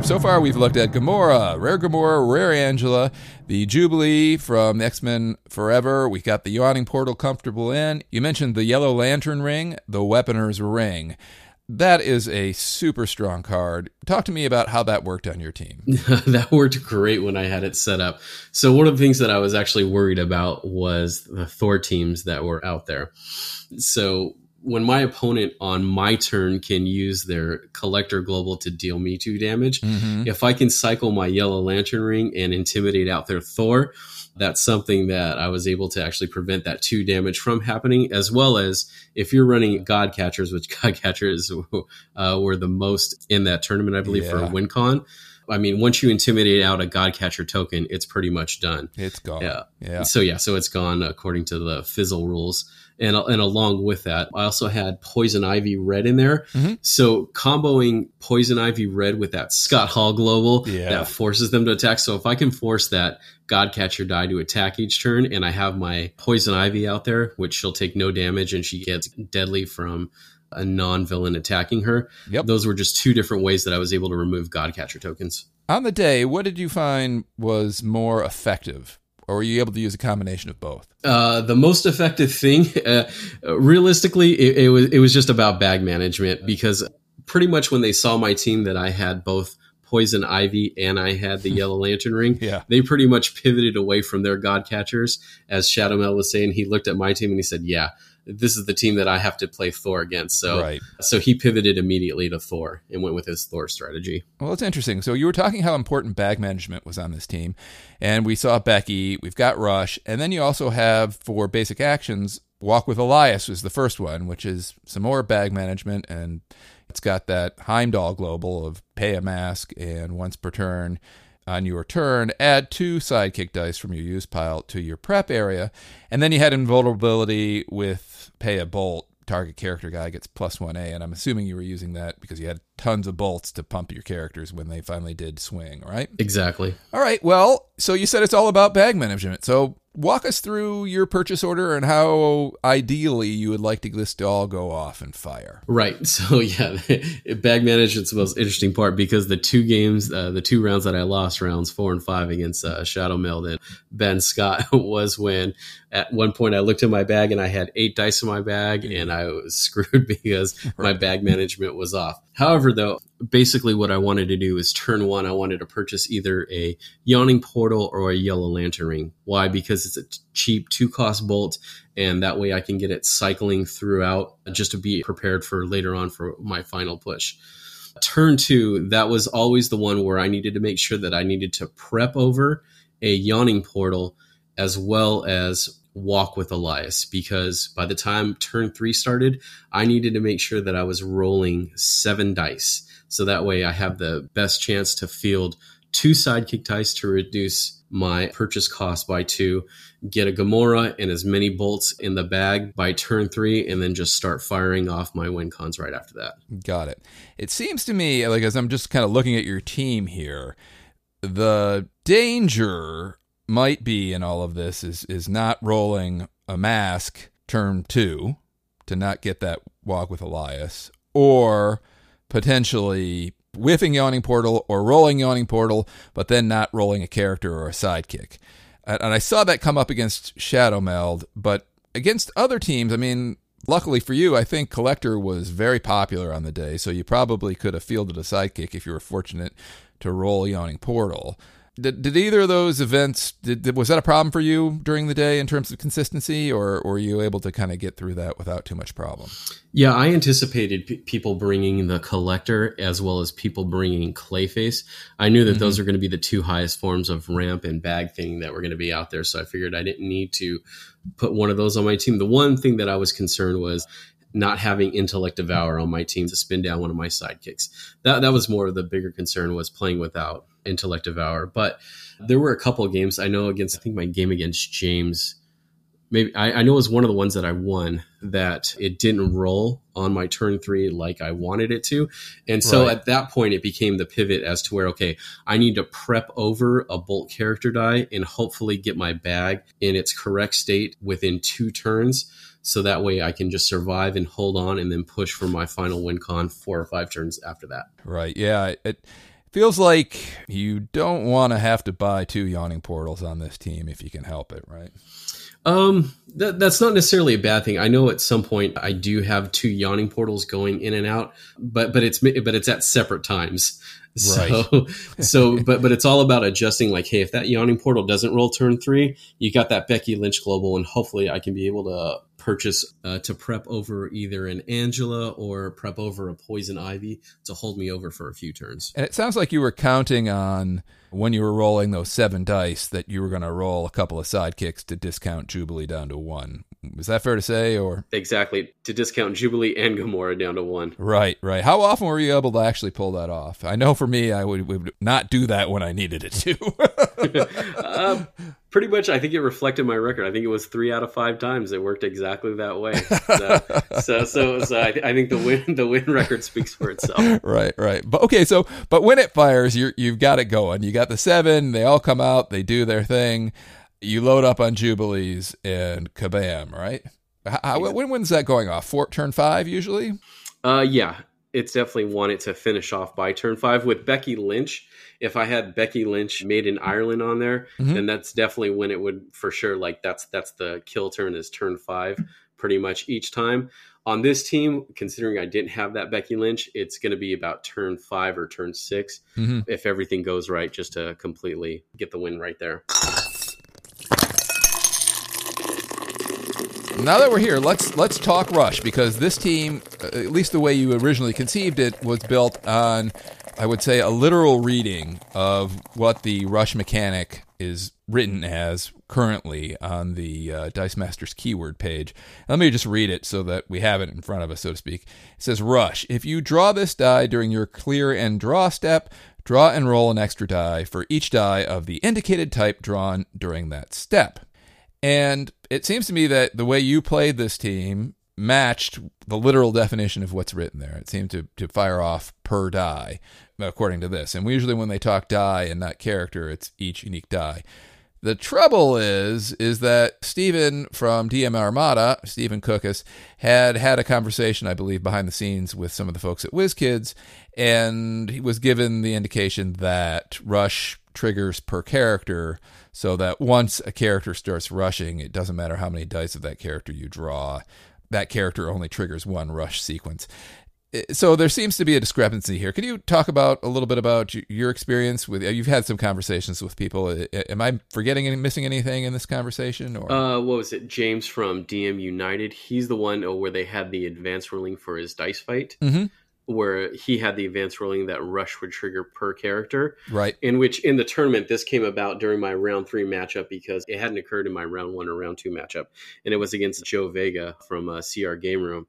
So far, we've looked at Gamora, Rare Gamora, Rare Angela, the Jubilee from X Men Forever. We got the Yawning Portal comfortable in. You mentioned the Yellow Lantern Ring, the Weaponer's Ring. That is a super strong card. Talk to me about how that worked on your team. that worked great when I had it set up. So, one of the things that I was actually worried about was the Thor teams that were out there. So, when my opponent on my turn can use their collector global to deal me two damage, mm-hmm. if I can cycle my yellow lantern ring and intimidate out their Thor, that's something that I was able to actually prevent that two damage from happening, as well as if you're running God Catchers, which God Catchers uh, were the most in that tournament, I believe, yeah. for WinCon. I mean, once you intimidate out a Godcatcher token, it's pretty much done. It's gone. Yeah. Yeah. So yeah, so it's gone according to the Fizzle rules. And, and along with that, I also had Poison Ivy Red in there. Mm-hmm. So comboing Poison Ivy Red with that Scott Hall Global yeah. that forces them to attack. So if I can force that Godcatcher die to attack each turn, and I have my Poison Ivy out there, which she'll take no damage, and she gets deadly from a non-villain attacking her. Yep. Those were just two different ways that I was able to remove Godcatcher tokens. On the day, what did you find was more effective? Or were you able to use a combination of both? Uh, the most effective thing, uh, realistically, it, it, was it was just about bag management because pretty much when they saw my team that I had both poison ivy and I had the yellow lantern ring, Yeah. they pretty much pivoted away from their god catchers. As Shadow Meld was saying, he looked at my team and he said, "Yeah, this is the team that I have to play Thor against." So, Right. so he pivoted immediately to Thor and went with his Thor strategy. Well, it's interesting. So you were talking how important bag management was on this team, and we saw Becky. We've got Rush, and then you also have for basic actions, Walk with Elias was the first one, which is some more bag management, and it's got that Heimdall global of pay a mask and once per turn. On your turn, add two sidekick dice from your use pile to your prep area, and then you had invulnerability with pay a bolt target character guy gets plus 1A, and I'm assuming you were using that because you had tons of bolts to pump your characters when they finally did swing, right? Exactly. All right, well, so you said it's all about bag management. So walk us through your purchase order and how ideally you would like to this to all go off and fire. Right. So yeah, bag management's the most interesting part because the two games, uh, the two rounds that I lost, rounds four and five against uh, Shadow Meld and Ben Scott, was when at one point I looked in my bag and I had eight dice in my bag and I was screwed because my bag management was off. However, though, basically what I wanted to do is turn one, I wanted to purchase either a yawning portal or a yellow lantern ring. Why? Because it's a cheap two cost bolt and that way I can get it cycling throughout just to be prepared for later on for my final push. Turn two, that was always the one where I needed to make sure that I needed to prep over a yawning portal as well as walk with Elias because by the time turn three started, I needed to make sure that I was rolling seven dice. So that way I have the best chance to field two sidekick dice to reduce my purchase cost by two, get a Gamora and as many bolts in the bag by turn three, and then just start firing off my win cons right after that. Got it. It seems to me, like as I'm just kind of looking at your team here, the danger might be in all of this is is not rolling a mask term two to not get that walk with Elias, or potentially whiffing yawning portal or rolling yawning portal, but then not rolling a character or a sidekick. And, I saw that come up against Shadow Meld, but against other teams, I mean, luckily for you, I think Collector was very popular on the day, so you probably could have fielded a sidekick if you were fortunate to roll Yawning Portal. Did, did either of those events did, was that a problem for you during the day in terms of consistency, or, or were you able to kind of get through that without too much problem? Yeah, I anticipated p- people bringing the collector as well as people bringing Clayface. I knew that those mm-hmm. are going to be the two highest forms of ramp and bag thing that were going to be out there. So I figured I didn't need to put one of those on my team. The one thing that I was concerned was not having intellect devour on my team to spin down one of my sidekicks. That that was more of the bigger concern was playing without intellect devour. But there were a couple of games I know against. I think my game against James maybe I, I know it was one of the ones that I won that it didn't roll on my turn three like I wanted it to. And so Right. at that point, it became the pivot as to where, okay, I need to prep over a bolt character die and hopefully get my bag in its correct state within two turns. So that way I can just survive and hold on and then push for my final win con four or five turns after that. Right. Yeah. It feels like you don't want to have to buy two yawning portals on this team if you can help it, right? Um, that, that's not necessarily a bad thing. I know at some point I do have two yawning portals going in and out, but but it's but it's at separate times. So so but but it's all about adjusting. Like, hey, if that yawning portal doesn't roll turn three, you got that Becky Lynch global, and hopefully I can be able to purchase uh, to prep over either an Angela or prep over a Poison Ivy to hold me over for a few turns. And it sounds like you were counting on when you were rolling those seven dice that you were going to roll a couple of sidekicks to discount Jubilee down to one. Is that fair to say? Or Exactly to discount Jubilee and Gamora down to one. right, right. How often were you able to actually pull that off? I know for me, I would, would not do that when I needed it to. uh, pretty much, I think it reflected my record. I think it was three out of five times it worked exactly that way. So, so, so, so I, I think the win the win record speaks for itself. right, right. But okay, so but when it fires, you you've got it going. You got the seven. They all come out. They do their thing. You load up on jubilees and kabam. Right. How, how- when when's that going off? Four turn five usually. Uh, yeah, it's definitely wanted to finish off by turn five with Becky Lynch. If I had Becky Lynch made in Ireland on there, Mhm. then that's definitely when it would for sure. Like that's that's the kill turn is turn five. pretty much each time. On this team, considering I didn't have that Becky Lynch, it's going to be about turn five or turn 6 Mm-hmm. if everything goes right, just to completely get the win right there. Now that we're here, let's let's talk Rush because this team, uh, at least the way you originally conceived it, was built on, I would say, a literal reading of what the Rush mechanic is written as currently on the uh, Dice Masters keyword page. Let me just read it so that we have it in front of us, so to speak. It says, "Rush. If you draw this die during your clear and draw step." Draw and roll an extra die for each die of the indicated type drawn during that step. And it seems to me that the way you played this team matched the literal definition of what's written there. It seemed to, to fire off per die, according to this. And usually when they talk die and not character, it's each unique die. The trouble is, is that Stephen from DM Armada, Stephen Cookus, had had a conversation, I believe, behind the scenes with some of the folks at WizKids, and he was given the indication that rush triggers per character, so that once a character starts rushing, it doesn't matter how many dice of that character you draw, that character only triggers one rush sequence so there seems to be a discrepancy here. Can you talk about a little bit about your experience with? You've had some conversations with people. Am I forgetting any, missing anything in this conversation? Or uh, what was it? James from DM United. He's the one oh, where they had the advance ruling for his dice fight, mm-hmm. Where he had the advanced rolling that rush would trigger per character. Right. In which in the tournament this came about during my round three matchup because it hadn't occurred in my round one or round two matchup, and it was against Joe Vega from uh, CR Game Room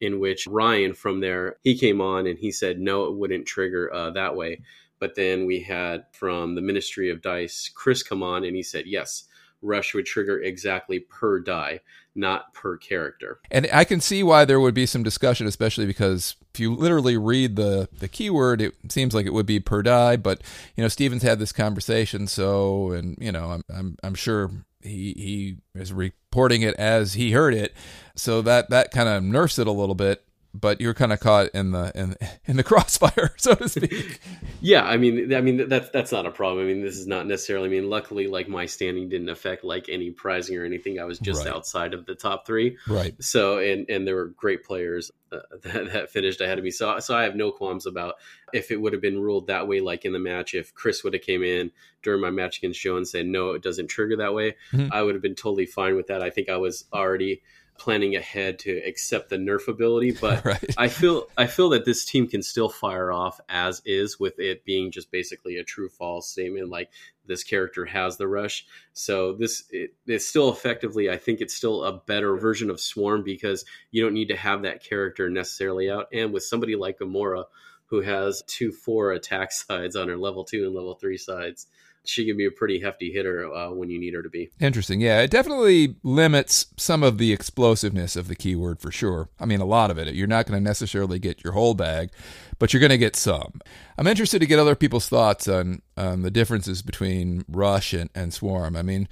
in which Ryan from there he came on and he said no, it wouldn't trigger uh, that way. But then we had from the Ministry of Dice Chris come on and he said yes, rush would trigger exactly per die, not per character. And I can see why there would be some discussion, especially because if you literally read the the keyword, it seems like it would be per die. But you know, Stevens had this conversation, so and you know, I'm I'm, I'm sure he he is reporting it as he heard it, so that that kind of nerfs it a little bit. But you're kind of caught in the in in the crossfire, so to speak. yeah, I mean, I mean that's that's not a problem. I mean, this is not necessarily. I mean, luckily, like my standing didn't affect like any prizing or anything. I was just Right. outside of the top three. Right. So and and there were great players uh, that, that finished ahead of me. So so I have no qualms about if it would have been ruled that way, like in the match. If Chris would have came in during my match against Joe and said no, it doesn't trigger that way, Mhm. I would have been totally fine with that. I think I was already planning ahead to accept the nerf ability, but Right. I feel I feel that this team can still fire off as is with it being just basically a true false statement like this character has the rush. So this it, it's still effectively I think it's still a better version of Swarm because you don't need to have that character necessarily out and with somebody like Gamora who has two four attack sides on her level 2 and level 3 sides she can be a pretty hefty hitter uh, when you need her to be. Interesting. Yeah, it definitely limits some of the explosiveness of the keyword for sure. I mean, a lot of it. You're not going to necessarily get your whole bag, but you're going to get some. I'm interested to get other people's thoughts on, on the differences between Rush and, and Swarm. I mean,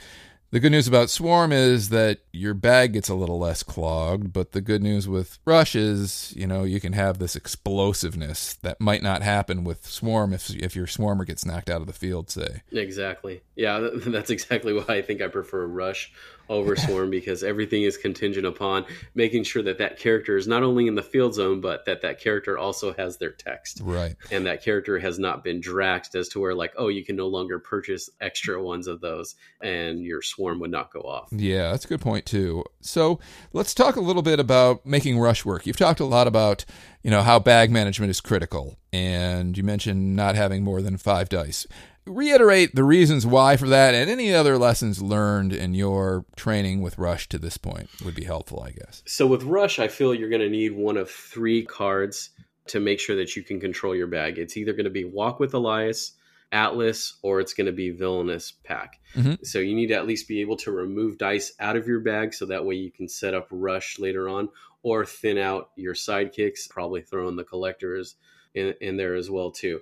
the good news about Swarm is that your bag gets a little less clogged, but the good news with Rush is, you know, you can have this explosiveness that might not happen with Swarm if if your Swarmer gets knocked out of the field, say. Exactly. Yeah, that's exactly why I think I prefer Rush over Swarm because everything is contingent upon making sure that that character is not only in the field zone, but that that character also has their text. Right. And that character has not been draxed as to where, like, oh, you can no longer purchase extra ones of those and your swarm would not go off. Yeah, that's a good point too. So let's talk a little bit about making rush work. You've talked a lot about, you know, how bag management is critical, and you mentioned not having more than five dice. Reiterate the reasons why for that, and any other lessons learned in your training with rush to this point would be helpful, I guess. So with Rush, I feel you're going to need one of three cards to make sure that you can control your bag. It's either going to be Walk with Elias, Atlas, or it's going to be Villainous Pack. Mhm. So you need to at least be able to remove dice out of your bag so that way you can set up Rush later on, or thin out your sidekicks. Probably throw in the collectors in, in there as well too.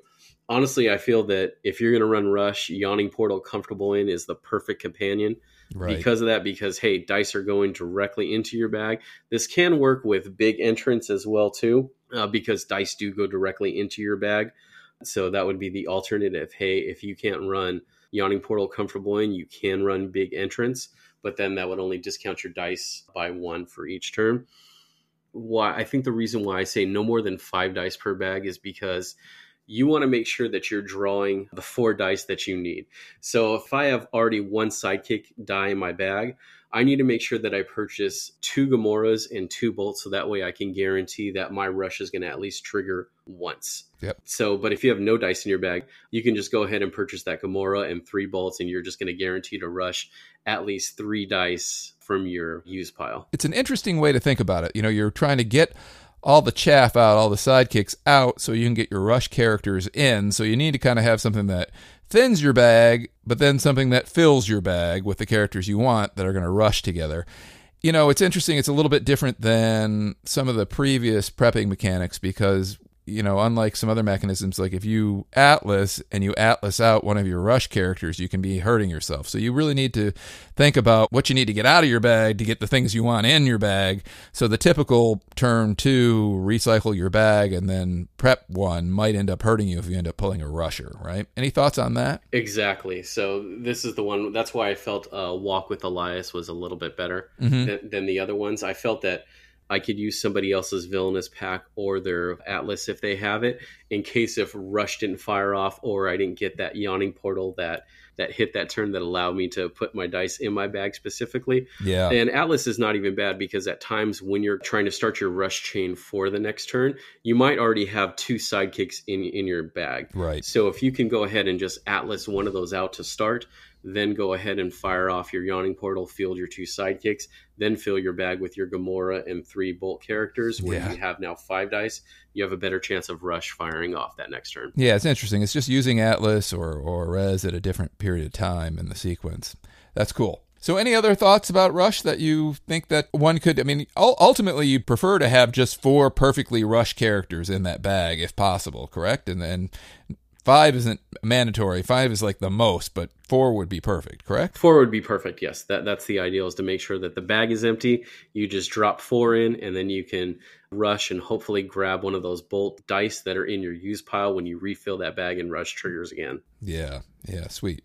Honestly, I feel that if you're going to run Rush, Yawning Portal Comfortable in is the perfect companion Right. because of that because hey dice are going directly into your bag this can work with big entrance as well too uh, because dice do go directly into your bag so that would be the alternative hey if you can't run yawning portal comfortable in you can run big entrance but then that would only discount your dice by one for each turn. Why I think the reason why I say no more than five dice per bag is because you want to make sure that you're drawing the four dice that you need. So if I have already one sidekick die in my bag, I need to make sure that I purchase two Gamoras and two bolts so that way I can guarantee that my rush is going to at least trigger once. Yep. So, but if you have no dice in your bag, you can just go ahead and purchase that Gamora and three bolts, and you're just going to guarantee to rush at least three dice from your use pile. It's an interesting way to think about it. You know, you're trying to get all the chaff out, all the sidekicks out, so you can get your rush characters in. So you need to kind of have something that thins your bag, but then something that fills your bag with the characters you want that are going to rush together. You know, it's interesting. It's a little bit different than some of the previous prepping mechanics because you know, unlike some other mechanisms, like if you atlas and you atlas out one of your rush characters, you can be hurting yourself. So you really need to think about what you need to get out of your bag to get the things you want in your bag. So the typical turn two, recycle your bag and then prep one might end up hurting you if you end up pulling a rusher, right? Any thoughts on that? Exactly. So this is the one. That's why I felt uh, Walk with Elias was a little bit better mm-hmm. than, than the other ones. I felt that I could use somebody else's villainous pack or their atlas if they have it in case if rush didn't fire off or I didn't get that yawning portal that that hit that turn that allowed me to put my dice in my bag specifically. Yeah. And atlas is not even bad because at times when you're trying to start your rush chain for the next turn, you might already have two sidekicks in in your bag. Right. So if you can go ahead and just atlas one of those out to start, then go ahead and fire off your Yawning Portal, field your two sidekicks, then fill your bag with your Gamora and three bolt characters. Where yeah. you have now five dice, you have a better chance of Rush firing off that next turn. Yeah, it's interesting. It's just using Atlas or, or Res at a different period of time in the sequence. That's cool. So, any other thoughts about Rush that you think that one could? I mean, ultimately, you prefer to have just four perfectly Rush characters in that bag, if possible, correct? And then Five isn't mandatory. Five is like the most, but four would be perfect, correct? Four would be perfect. Yes, that that's the ideal is to make sure that the bag is empty. You just drop four in, and then you can rush and hopefully grab one of those bolt dice that are in your use pile when you refill that bag and rush triggers again. Yeah, yeah, sweet.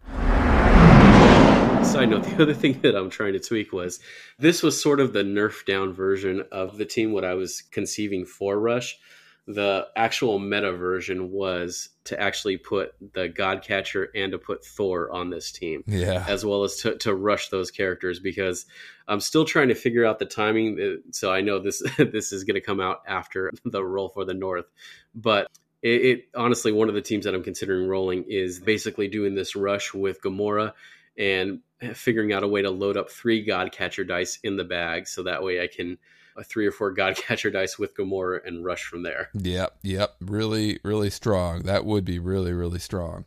Side note: the other thing that I'm trying to tweak was this was sort of the nerf down version of the team what I was conceiving for Rush the actual meta version was to actually put the Godcatcher and to put Thor on this team. Yeah. As well as to, to rush those characters because I'm still trying to figure out the timing. Uh, so I know this this is going to come out after the roll for the North. But it, it honestly, one of the teams that I'm considering rolling is basically doing this rush with Gamora and figuring out a way to load up three Godcatcher dice in the bag so that way I can – a three or four Godcatcher dice with Gamora and rush from there. Yep, yep. Really, really strong. That would be really, really strong.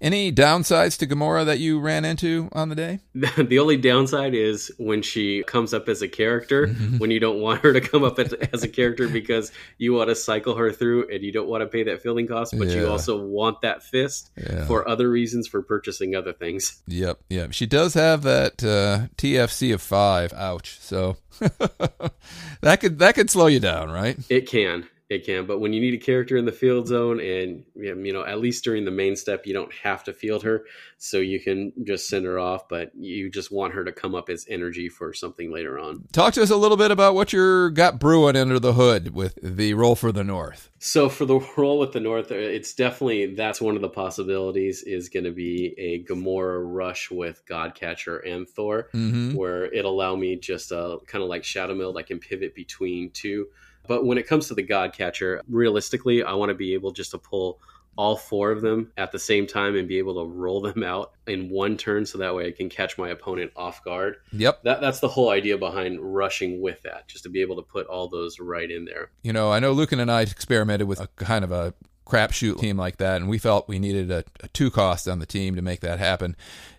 Any downsides to Gamora that you ran into on the day? the only downside is when she comes up as a character, when you don't want her to come up as, as, a character because you want to cycle her through and you don't want to pay that filling cost, but yeah. you also want that fist yeah. for other reasons for purchasing other things. Yep, yep. She does have that uh, TFC of five. Ouch. So that could that could slow you down, right? It can it can. But when you need a character in the field zone, and you know, at least during the main step, you don't have to field her, so you can just send her off. But you just want her to come up as energy for something later on. Talk to us a little bit about what you're got brewing under the hood with the roll for the North. So for the roll with the North, it's definitely that's one of the possibilities is going to be a Gamora rush with Godcatcher and Thor, mm-hmm. where it'll allow me just a kind of like Shadow Meld. I can pivot between two but when it comes to the God Catcher, realistically, I want to be able just to pull all four of them at the same time and be able to roll them out in one turn so that way I can catch my opponent off guard. Yep. That that's the whole idea behind rushing with that, just to be able to put all those right in there. You know, I know Lucan and I experimented with a kind of a crapshoot team like that, and we felt we needed a, a, two cost on the team to make that happen.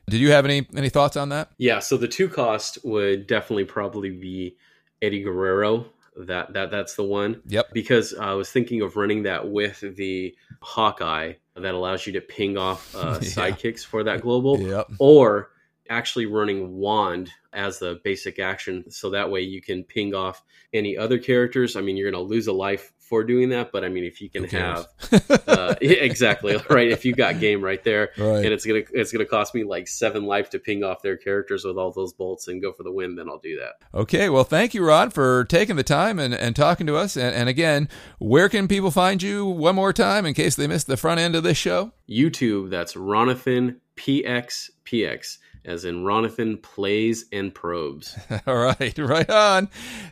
Did you have any any thoughts on that? Yeah, so the two cost would definitely probably be Eddie Guerrero that that that's the one. Yep. Because I was thinking of running that with the Hawkeye that allows you to ping off uh, yeah. sidekicks for that global. Yep. Or actually running wand as the basic action so that way you can ping off any other characters i mean you're going to lose a life for doing that but i mean if you can have uh, exactly right if you got game right there Right. and it's gonna it's gonna cost me like seven life to ping off their characters with all those bolts and go for the win then i'll do that Okay, well, thank you, Rod, for taking the time and, and talking to us. And, and again, where can people find you one more time in case they missed the front end of this show? youtube that's ronathan pxpx as in ronathan plays and probes All right, right on.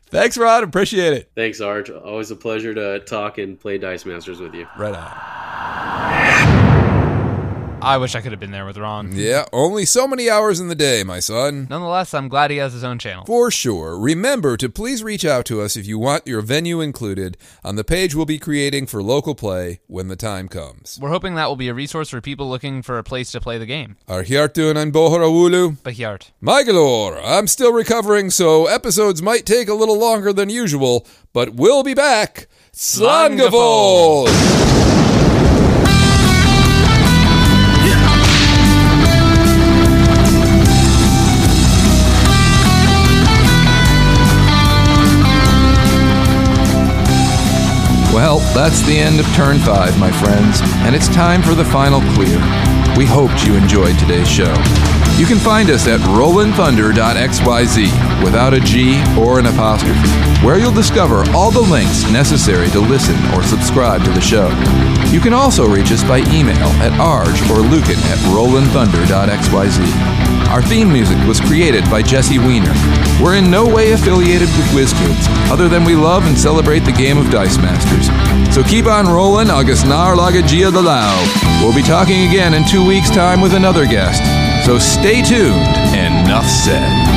Thanks, Rod. Appreciate it. thanks arch always a pleasure to talk and play dice masters with you Right on. I wish I could have been there with Ron. Yeah, only so many hours in the day, my son. Nonetheless, I'm glad he has his own channel. For sure. Remember to please reach out to us if you want your venue included on the page we'll be creating for local play when the time comes. We're hoping that will be a resource for people looking for a place to play the game. Arhiartun and Bohorawulu. Bahiart. Mygalor, I'm still recovering, so episodes might take a little longer than usual, but we'll be back. Slangavold! Well, that's the end of turn five, my friends, and it's time for the final clear. We hoped you enjoyed today's show. You can find us at rollinthunder.xyz without a G or an apostrophe, where you'll discover all the links necessary to listen or subscribe to the show. You can also reach us by email at arj or lucan at rollinthunder.xyz. Our theme music was created by Jesse Weiner. We're in no way affiliated with WizKids, other than we love and celebrate the game of Dice Masters. So keep on rolling, August Nar Lagagia the Lao. We'll be talking again in two weeks' time with another guest. So stay tuned, enough said.